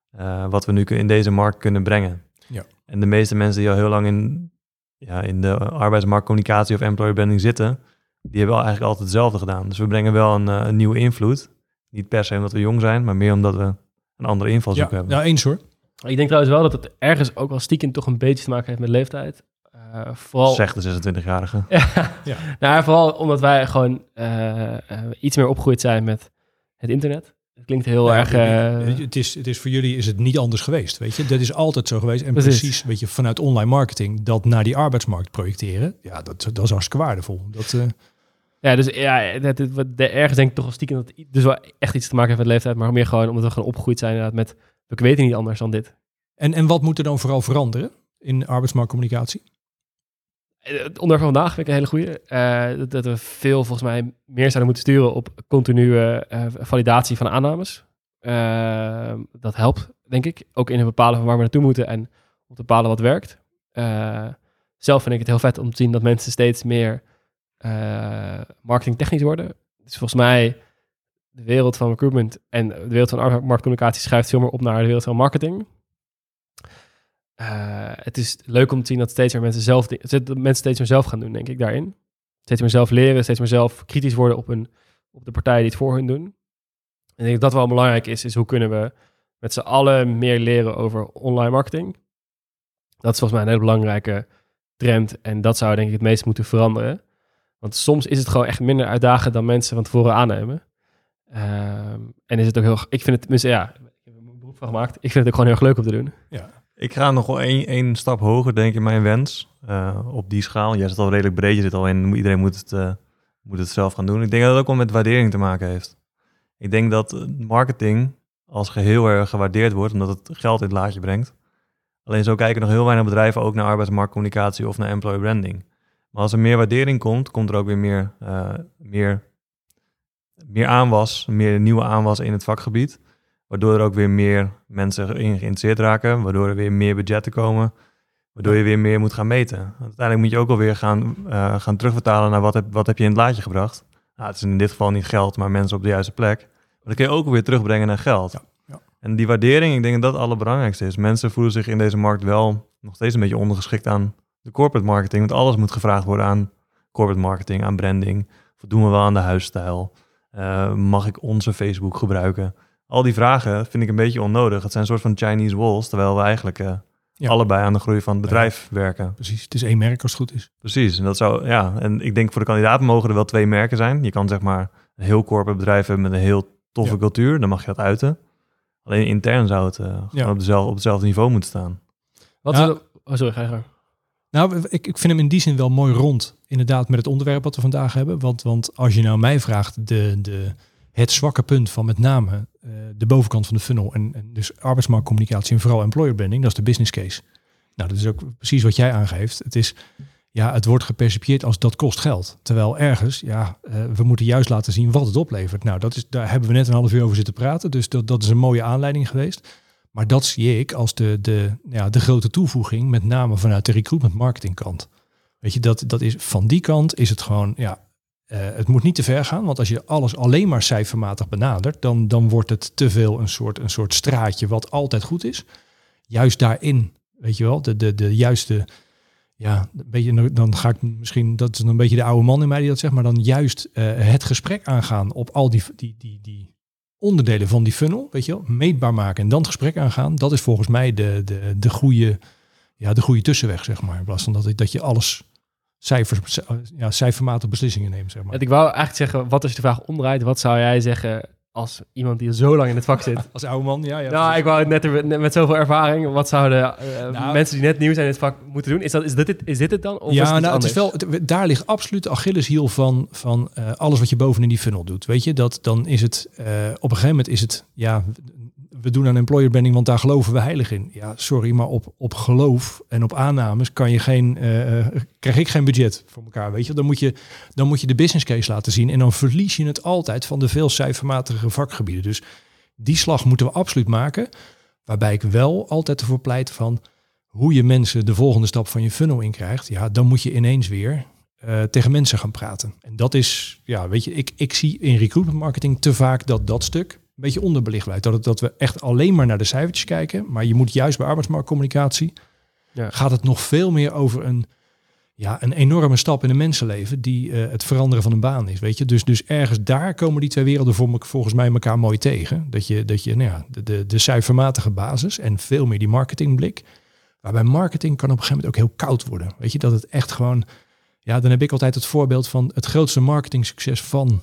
Speaker 2: eh, wat we nu in deze markt kunnen brengen.
Speaker 1: Ja.
Speaker 2: En de meeste mensen die al heel lang in, ja, in de arbeidsmarktcommunicatie of employer branding zitten, die hebben al eigenlijk altijd hetzelfde gedaan. Dus we brengen wel een, eh, een nieuwe invloed. Niet per se omdat we jong zijn, maar meer omdat we een andere invalshoek
Speaker 1: Ja,
Speaker 2: hebben.
Speaker 1: nou eens hoor.
Speaker 3: Ik denk trouwens wel dat het ergens ook wel stiekem toch een beetje te maken heeft met leeftijd. Eh, vooral,
Speaker 2: Zegt de 26-jarige.
Speaker 3: ja.
Speaker 1: Ja.
Speaker 3: Nou, vooral omdat wij gewoon iets meer opgegroeid zijn met het internet. Het klinkt heel
Speaker 1: Ja,
Speaker 3: erg... eh,
Speaker 1: het, is, het is voor jullie is het niet anders geweest, weet je. Dat is altijd zo geweest. En
Speaker 3: Precies.
Speaker 1: precies, weet je, vanuit online marketing dat naar die arbeidsmarkt projecteren. Ja, dat, dat is hartstikke waardevol. Dat, eh,
Speaker 3: Ja, dus ja, het, het, wat- de, ergens denk ik toch wel stiekem dat het dus wel echt iets te maken heeft met leeftijd, maar meer gewoon omdat we gewoon opgegroeid zijn inderdaad met, we weten niet anders dan dit.
Speaker 1: en, en wat moet er dan vooral veranderen in arbeidsmarktcommunicatie?
Speaker 3: Eh, Het onderwerp van vandaag vind ik een hele goede. dat, dat we veel volgens mij meer zouden moeten sturen op continue eh, validatie van aannames. Eh, dat helpt, denk ik. Ook in het bepalen van waar we naartoe moeten en om te bepalen wat werkt. Eh, zelf vind ik het heel vet om te zien dat mensen steeds meer eh marketingtechnisch worden. Dus volgens mij de wereld van recruitment en de wereld van marktcommunicatie schuift veel meer op naar de wereld van marketing. Eh, het is leuk om te zien dat steeds meer mensen zelf, dat mensen steeds meer zelf gaan doen, denk ik, daarin. Steeds meer zelf leren, steeds meer zelf kritisch worden op, een, op de partijen die het voor hun doen. En ik denk dat dat wel belangrijk is, is hoe kunnen we met z'n allen meer leren over online marketing. Dat is volgens mij een hele belangrijke trend en dat zou denk ik het meest moeten veranderen. Want soms is het gewoon echt minder uitdagend dan mensen van tevoren aannemen. Ehm, en is het ook heel, ik vind het, ja, ik heb een beroep van gemaakt. Ik vind het ook gewoon heel erg leuk om te doen.
Speaker 2: Ik ga nog wel één, stap hoger, denk ik, in mijn wens. eh, op die schaal. Jij zit al redelijk breed, je zit al in. Iedereen moet het, eh, moet het zelf gaan doen. Ik denk dat het ook wel met waardering te maken heeft. Ik denk dat eh, marketing als geheel erg gewaardeerd wordt, omdat het geld in het laadje brengt. Alleen zo kijken nog heel weinig bedrijven ook naar arbeidsmarktcommunicatie of naar employer branding. Maar als er meer waardering komt, komt er ook weer meer, meer, meer aanwas, meer nieuwe aanwas in het vakgebied. Waardoor er ook weer meer mensen in geïnteresseerd raken. Waardoor er weer meer budgetten komen. Waardoor je weer meer moet gaan meten. Uiteindelijk moet je ook alweer gaan, eh, gaan terugvertalen naar wat heb, wat heb je in het laadje gebracht. Nou, het is in dit geval niet geld, maar mensen op de juiste plek. Maar dat kun je ook weer terugbrengen naar geld.
Speaker 1: Ja, ja.
Speaker 2: En die waardering, ik denk dat dat het allerbelangrijkste is. Mensen voelen zich in deze markt wel nog steeds een beetje ondergeschikt aan de corporate marketing. Want alles moet gevraagd worden aan corporate marketing, aan branding. Voldoen we wel aan de huisstijl? Eh, mag ik onze Facebook gebruiken? Al die vragen vind ik een beetje onnodig. Het zijn een soort van Chinese walls, terwijl we eigenlijk eh,
Speaker 1: Ja.
Speaker 2: allebei aan de groei van het bedrijf werken.
Speaker 1: Precies, het is één merk als het goed is.
Speaker 2: Precies, en dat zou, ja, en ik denk voor de kandidaten mogen er wel twee merken zijn. Je kan zeg maar een heel corporate bedrijf hebben met een heel toffe
Speaker 1: Ja.
Speaker 2: cultuur, dan mag je dat uiten. Alleen intern zou het eh, gewoon
Speaker 1: Ja.
Speaker 2: op, dezelfde, op hetzelfde niveau moeten staan.
Speaker 3: Wat
Speaker 1: Ja.
Speaker 3: is, oh, sorry, ga je gang.
Speaker 1: Nou, ik, ik vind hem in die zin wel mooi rond, inderdaad, met het onderwerp wat we vandaag hebben. Want, want als je nou mij vraagt, de, de, het zwakke punt van met name eh, de bovenkant van de funnel, en, dus arbeidsmarktcommunicatie en vooral employer branding, dat is de business case. Nou, dat is ook precies wat jij aangeeft. Het is, ja, het wordt gepercipieerd als dat kost geld. Terwijl ergens, ja, eh, we moeten juist laten zien wat het oplevert. Nou, dat is, daar hebben we net een half uur over zitten praten, dus dat, dat is een mooie aanleiding geweest. Maar dat zie ik als de, de, ja, de grote toevoeging, met name vanuit de recruitment marketing kant. Weet je, dat, dat is, van die kant is het gewoon, ja, eh, het moet niet te ver gaan. Want als je alles alleen maar cijfermatig benadert, dan, dan wordt het te veel een soort, een soort straatje wat altijd goed is. Juist daarin, weet je wel, de, de, de juiste, ja, een beetje, dan ga ik misschien, dat is een beetje de oude man in mij die dat zegt, maar dan juist eh, het gesprek aangaan op al die, die, die, die onderdelen van die funnel, weet je wel, meetbaar maken en dan het gesprek aangaan, dat is volgens mij de, de, de, goede, ja, de goede tussenweg, zeg maar. In plaats van dat, dat je alles cijfers, ja, cijfermatig beslissingen neemt, zeg maar.
Speaker 3: Ik wou eigenlijk zeggen, wat als je de vraag omdraait, wat zou jij zeggen als iemand die zo lang in het vak zit?
Speaker 1: Als oude man, ja. ja
Speaker 3: nou, ik wou het net, net met zoveel ervaring, wat zouden eh,
Speaker 1: Nou-
Speaker 3: mensen die net nieuw zijn in het vak moeten doen? Is, dat, is, dit, het- is dit het dan? Of is
Speaker 1: ja,
Speaker 3: het
Speaker 1: nou, het is wel, daar ligt absoluut de Achilleshiel van, van eh, alles wat je bovenin die funnel doet. Weet je, dat dan is het, eh, op een gegeven moment is het, ja, we doen aan employer branding, want daar geloven we heilig in. Ja, sorry, maar op, op geloof en op aannames kan je geen, eh, eh, krijg ik geen budget voor elkaar, weet je. Dan moet je, dan moet je de business case laten zien en dan verlies je het altijd van de veel cijfermatige vakgebieden. Dus die slag moeten we absoluut maken. Waarbij ik wel altijd ervoor pleit van, hoe je mensen de volgende stap van je funnel in krijgt, ja, dan moet je ineens weer eh, tegen mensen gaan praten. En dat is, ja, weet je, ik, ik zie in recruitment marketing te vaak dat dat stuk een beetje onderbelicht blijft. Dat, het- dat we echt alleen maar naar de cijfertjes kijken, maar je moet juist bij arbeidsmarktcommunicatie,
Speaker 3: Ja.
Speaker 1: gaat het nog veel meer over een, ja, een enorme stap in een mensenleven die eh, het veranderen van een baan is. Weet je? Dus, dus ergens daar komen die twee werelden voor, me- volgens mij elkaar mooi tegen. Dat je, dat je nou ja, de, de, de cijfermatige basis en veel meer die marketingblik. Waarbij marketing kan op een gegeven moment ook heel koud worden. Weet je, dat het echt gewoon... Ja, dan heb ik altijd het voorbeeld van het grootste marketingsucces van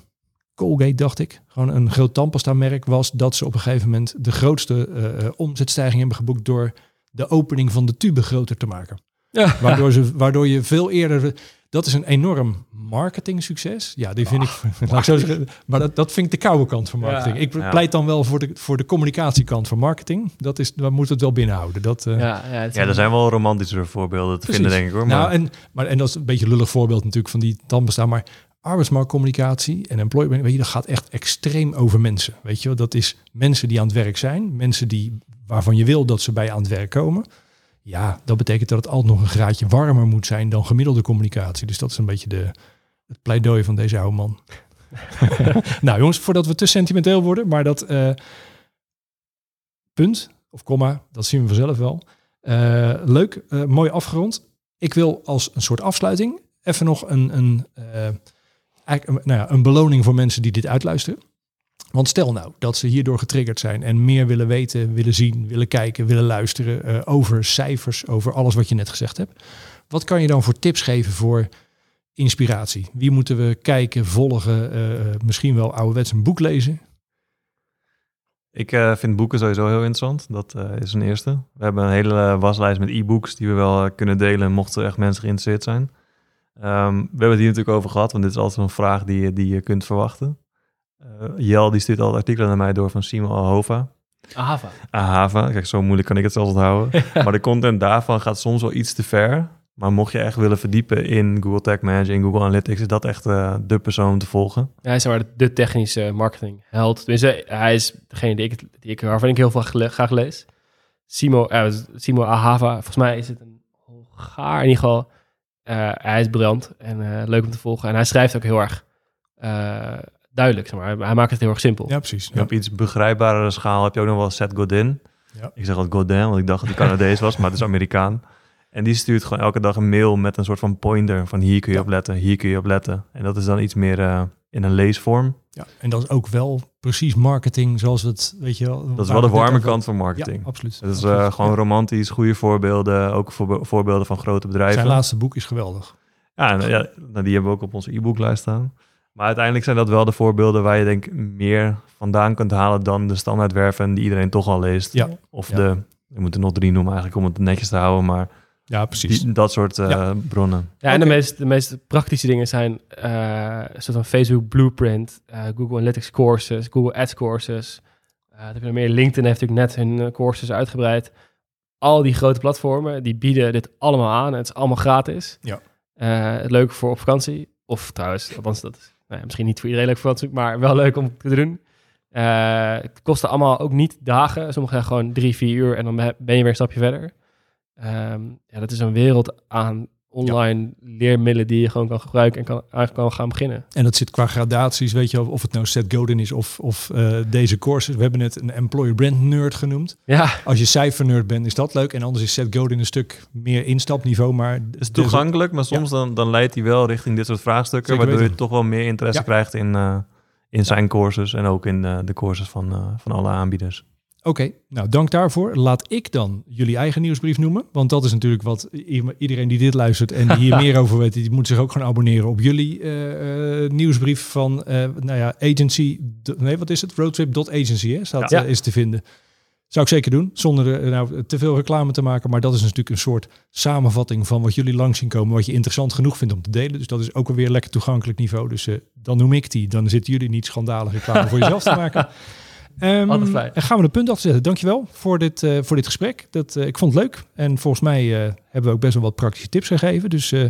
Speaker 1: Colgate, dacht ik. Gewoon een groot tandpasta-merk was dat ze op een gegeven moment de grootste eh, eh, omzetstijging hebben geboekt door de opening van de tube groter te maken.
Speaker 3: Ja.
Speaker 1: Waardoor, ze, waardoor je veel eerder... Dat is een enorm marketing succes. Ja, die vind ik... Laat ik zo zeggen, maar dat, dat vind ik de koude kant van marketing.
Speaker 3: Ja.
Speaker 1: ik
Speaker 2: Ja.
Speaker 1: pleit dan wel voor de, voor de communicatiekant van marketing. Dat is, we moeten het wel binnenhouden. Dat, eh,
Speaker 3: Ja, ja, het
Speaker 2: Ja, er zijn wel romantischere voorbeelden te
Speaker 1: Precies.
Speaker 2: vinden, denk ik hoor. Maar
Speaker 1: nou, en, maar, en dat is een beetje een lullig voorbeeld natuurlijk van die tandbestaan. Maar arbeidsmarktcommunicatie en employment, weet je, dat gaat echt extreem over mensen. Weet je, dat is mensen die aan het werk zijn, mensen die, waarvan je wil dat ze bij aan het werk komen. Ja, dat betekent dat het altijd nog een graadje warmer moet zijn dan gemiddelde communicatie. Dus dat is een beetje de, het pleidooi van deze oude man. nou jongens, voordat we te sentimenteel worden, maar dat eh, punt of komma, dat zien we vanzelf wel. Eh, leuk, eh, mooi afgerond. Ik wil als een soort afsluiting even nog een, een, nou een beloning voor mensen die dit uitluisteren. Want stel nou dat ze hierdoor getriggerd zijn en meer willen weten, willen zien, willen kijken, willen luisteren eh, over cijfers, over alles wat je net gezegd hebt. Wat kan je dan voor tips geven voor inspiratie? Wie moeten we kijken, volgen, eh, misschien wel ouderwets een boek lezen?
Speaker 2: Ik eh, vind boeken sowieso heel interessant. Dat eh, is een eerste. We hebben een hele waslijst met e-books die we wel eh, kunnen delen mochten echt mensen geïnteresseerd zijn. Ehm, we hebben het hier natuurlijk over gehad, want dit is altijd een vraag die, je- die je kunt verwachten. Eh, Jel die stuurt al artikelen naar mij door van Simon Ahova.
Speaker 3: Ahava.
Speaker 2: Ahava, kijk zo moeilijk kan ik het zelfs onthouden. maar de content daarvan gaat soms wel iets te ver. Maar mocht je echt willen verdiepen in Google Tag Manager, in Google Analytics, is dat echt eh, de persoon om te volgen.
Speaker 3: Ja, hij is maar de technische marketing held. Tenminste, hij is degene die ik, die ik, waarvan ik heel veel gele- graag lees. Simo, eh, Simo Ahava, volgens mij is het een Hongaar in ieder geval. Eh, hij is briljant en eh, leuk om te volgen. En hij schrijft ook heel erg eh, duidelijk, zeg maar. Hij, maakt het heel erg simpel.
Speaker 1: Ja, precies.
Speaker 2: En Op iets begrijpbare schaal heb je ook nog wel Seth Godin.
Speaker 1: Ja.
Speaker 2: Ik zeg altijd Godin, want ik dacht dat hij Canadees was, maar het is Amerikaan. En die stuurt gewoon elke dag een mail met een soort van pointer van hier kun je
Speaker 1: Ja.
Speaker 2: op letten, hier kun je op letten. En dat is dan iets meer eh, in een leesvorm.
Speaker 1: Ja, en dat is ook wel precies marketing zoals we het, weet je wel.
Speaker 2: Dat is wel de warme kant van marketing.
Speaker 1: Ja, absoluut.
Speaker 2: Het is
Speaker 1: Absoluut.
Speaker 2: eh, gewoon romantisch, goede voorbeelden, ook voor, voorbeelden van grote bedrijven.
Speaker 1: Zijn laatste boek is geweldig.
Speaker 2: Ja, ja, nou, die hebben we ook op onze e-booklijst staan. Maar uiteindelijk zijn dat wel de voorbeelden waar je denk ik meer vandaan kunt halen dan de standaardwerven die iedereen toch al leest.
Speaker 1: Ja.
Speaker 2: Of
Speaker 1: Ja.
Speaker 2: de, we moeten nog drie noemen eigenlijk om het netjes te houden, maar
Speaker 1: Ja, precies.
Speaker 2: die, dat soort eh,
Speaker 1: Ja.
Speaker 2: bronnen.
Speaker 3: Ja, en de, meest, de meest praktische dingen zijn eh, een soort van Facebook Blueprint, eh, Google Analytics courses, Google Ads courses. Eh dat heb je nog meer. LinkedIn heeft natuurlijk net hun courses uitgebreid. Al die grote platformen, die bieden dit allemaal aan. Het is allemaal gratis.
Speaker 1: Ja.
Speaker 3: Eh, het leuke voor op vakantie. Of trouwens, althans dat is nou ja, misschien niet voor iedereen leuk voor vakantie, maar wel leuk om te doen. Eh, het kostte allemaal ook niet dagen. Sommige gewoon drie, vier uur en dan ben ben je weer een stapje verder. Ehm, ja, dat is een wereld aan online leermiddelen die je gewoon kan gebruiken en kan, eigenlijk kan gaan beginnen.
Speaker 1: En dat zit qua gradaties, weet je wel, of het nou Seth Godin is of, of eh, deze courses. We hebben het een employer brand nerd genoemd.
Speaker 3: Ja,
Speaker 1: Als je cijfernerd bent, is dat leuk. En anders is Seth Godin een stuk meer instapniveau, maar...
Speaker 2: Het is toegankelijk, maar soms dan, dan leidt hij wel richting dit soort vraagstukken,
Speaker 1: Zeker
Speaker 2: waardoor je toch wel meer interesse
Speaker 1: Ja.
Speaker 2: krijgt in, eh, in zijn courses en ook in eh, de courses van, eh, van alle aanbieders.
Speaker 1: Oké, nou dank daarvoor. Laat ik dan jullie eigen nieuwsbrief noemen. Want dat is natuurlijk wat iedereen die dit luistert en die hier meer over weet, die moet zich ook gewoon abonneren op jullie eh, eh, nieuwsbrief van, eh, nou ja, agency, nee wat is het? Roadtrip.agency hè? Staat,
Speaker 3: Ja.
Speaker 1: is te vinden. Zou ik zeker doen, zonder nou, te veel reclame te maken. Maar dat is natuurlijk een soort samenvatting van wat jullie langs zien komen, wat je interessant genoeg vindt om te delen. Dus dat is ook alweer lekker toegankelijk niveau. Dus dan noem ik die. Dan zitten jullie niet schandalig reclame voor jezelf te maken. Ehm,
Speaker 3: Altijd fijn.
Speaker 1: En gaan we een punt achter zetten. Dankjewel voor dit, eh, voor dit gesprek. Dat, eh, ik vond het leuk. En volgens mij eh, hebben we ook best wel wat praktische tips gegeven. Dus eh,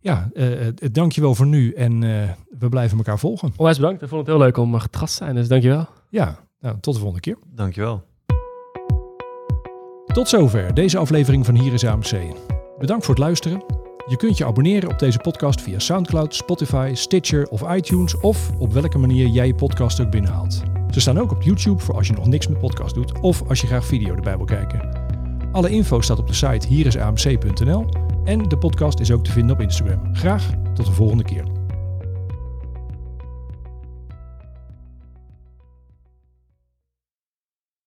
Speaker 1: ja, eh eh, dankjewel voor nu. En eh, we blijven elkaar volgen.
Speaker 3: onwijs bedankt. Ik vond het heel leuk om gast te zijn, dus dankjewel.
Speaker 1: Ja, nou, tot de volgende keer.
Speaker 2: Dankjewel.
Speaker 1: Tot zover deze aflevering van Hier is AMC. Bedankt voor het luisteren. Je kunt je abonneren op deze podcast via SoundCloud, Spotify, Stitcher of iTunes of op welke manier jij je podcast ook binnenhaalt. Ze staan ook op YouTube voor als je nog niks met podcast doet of als je graag video erbij wil kijken. Alle info staat op de site hierisamc.nl en de podcast is ook te vinden op Instagram. Graag tot de volgende keer.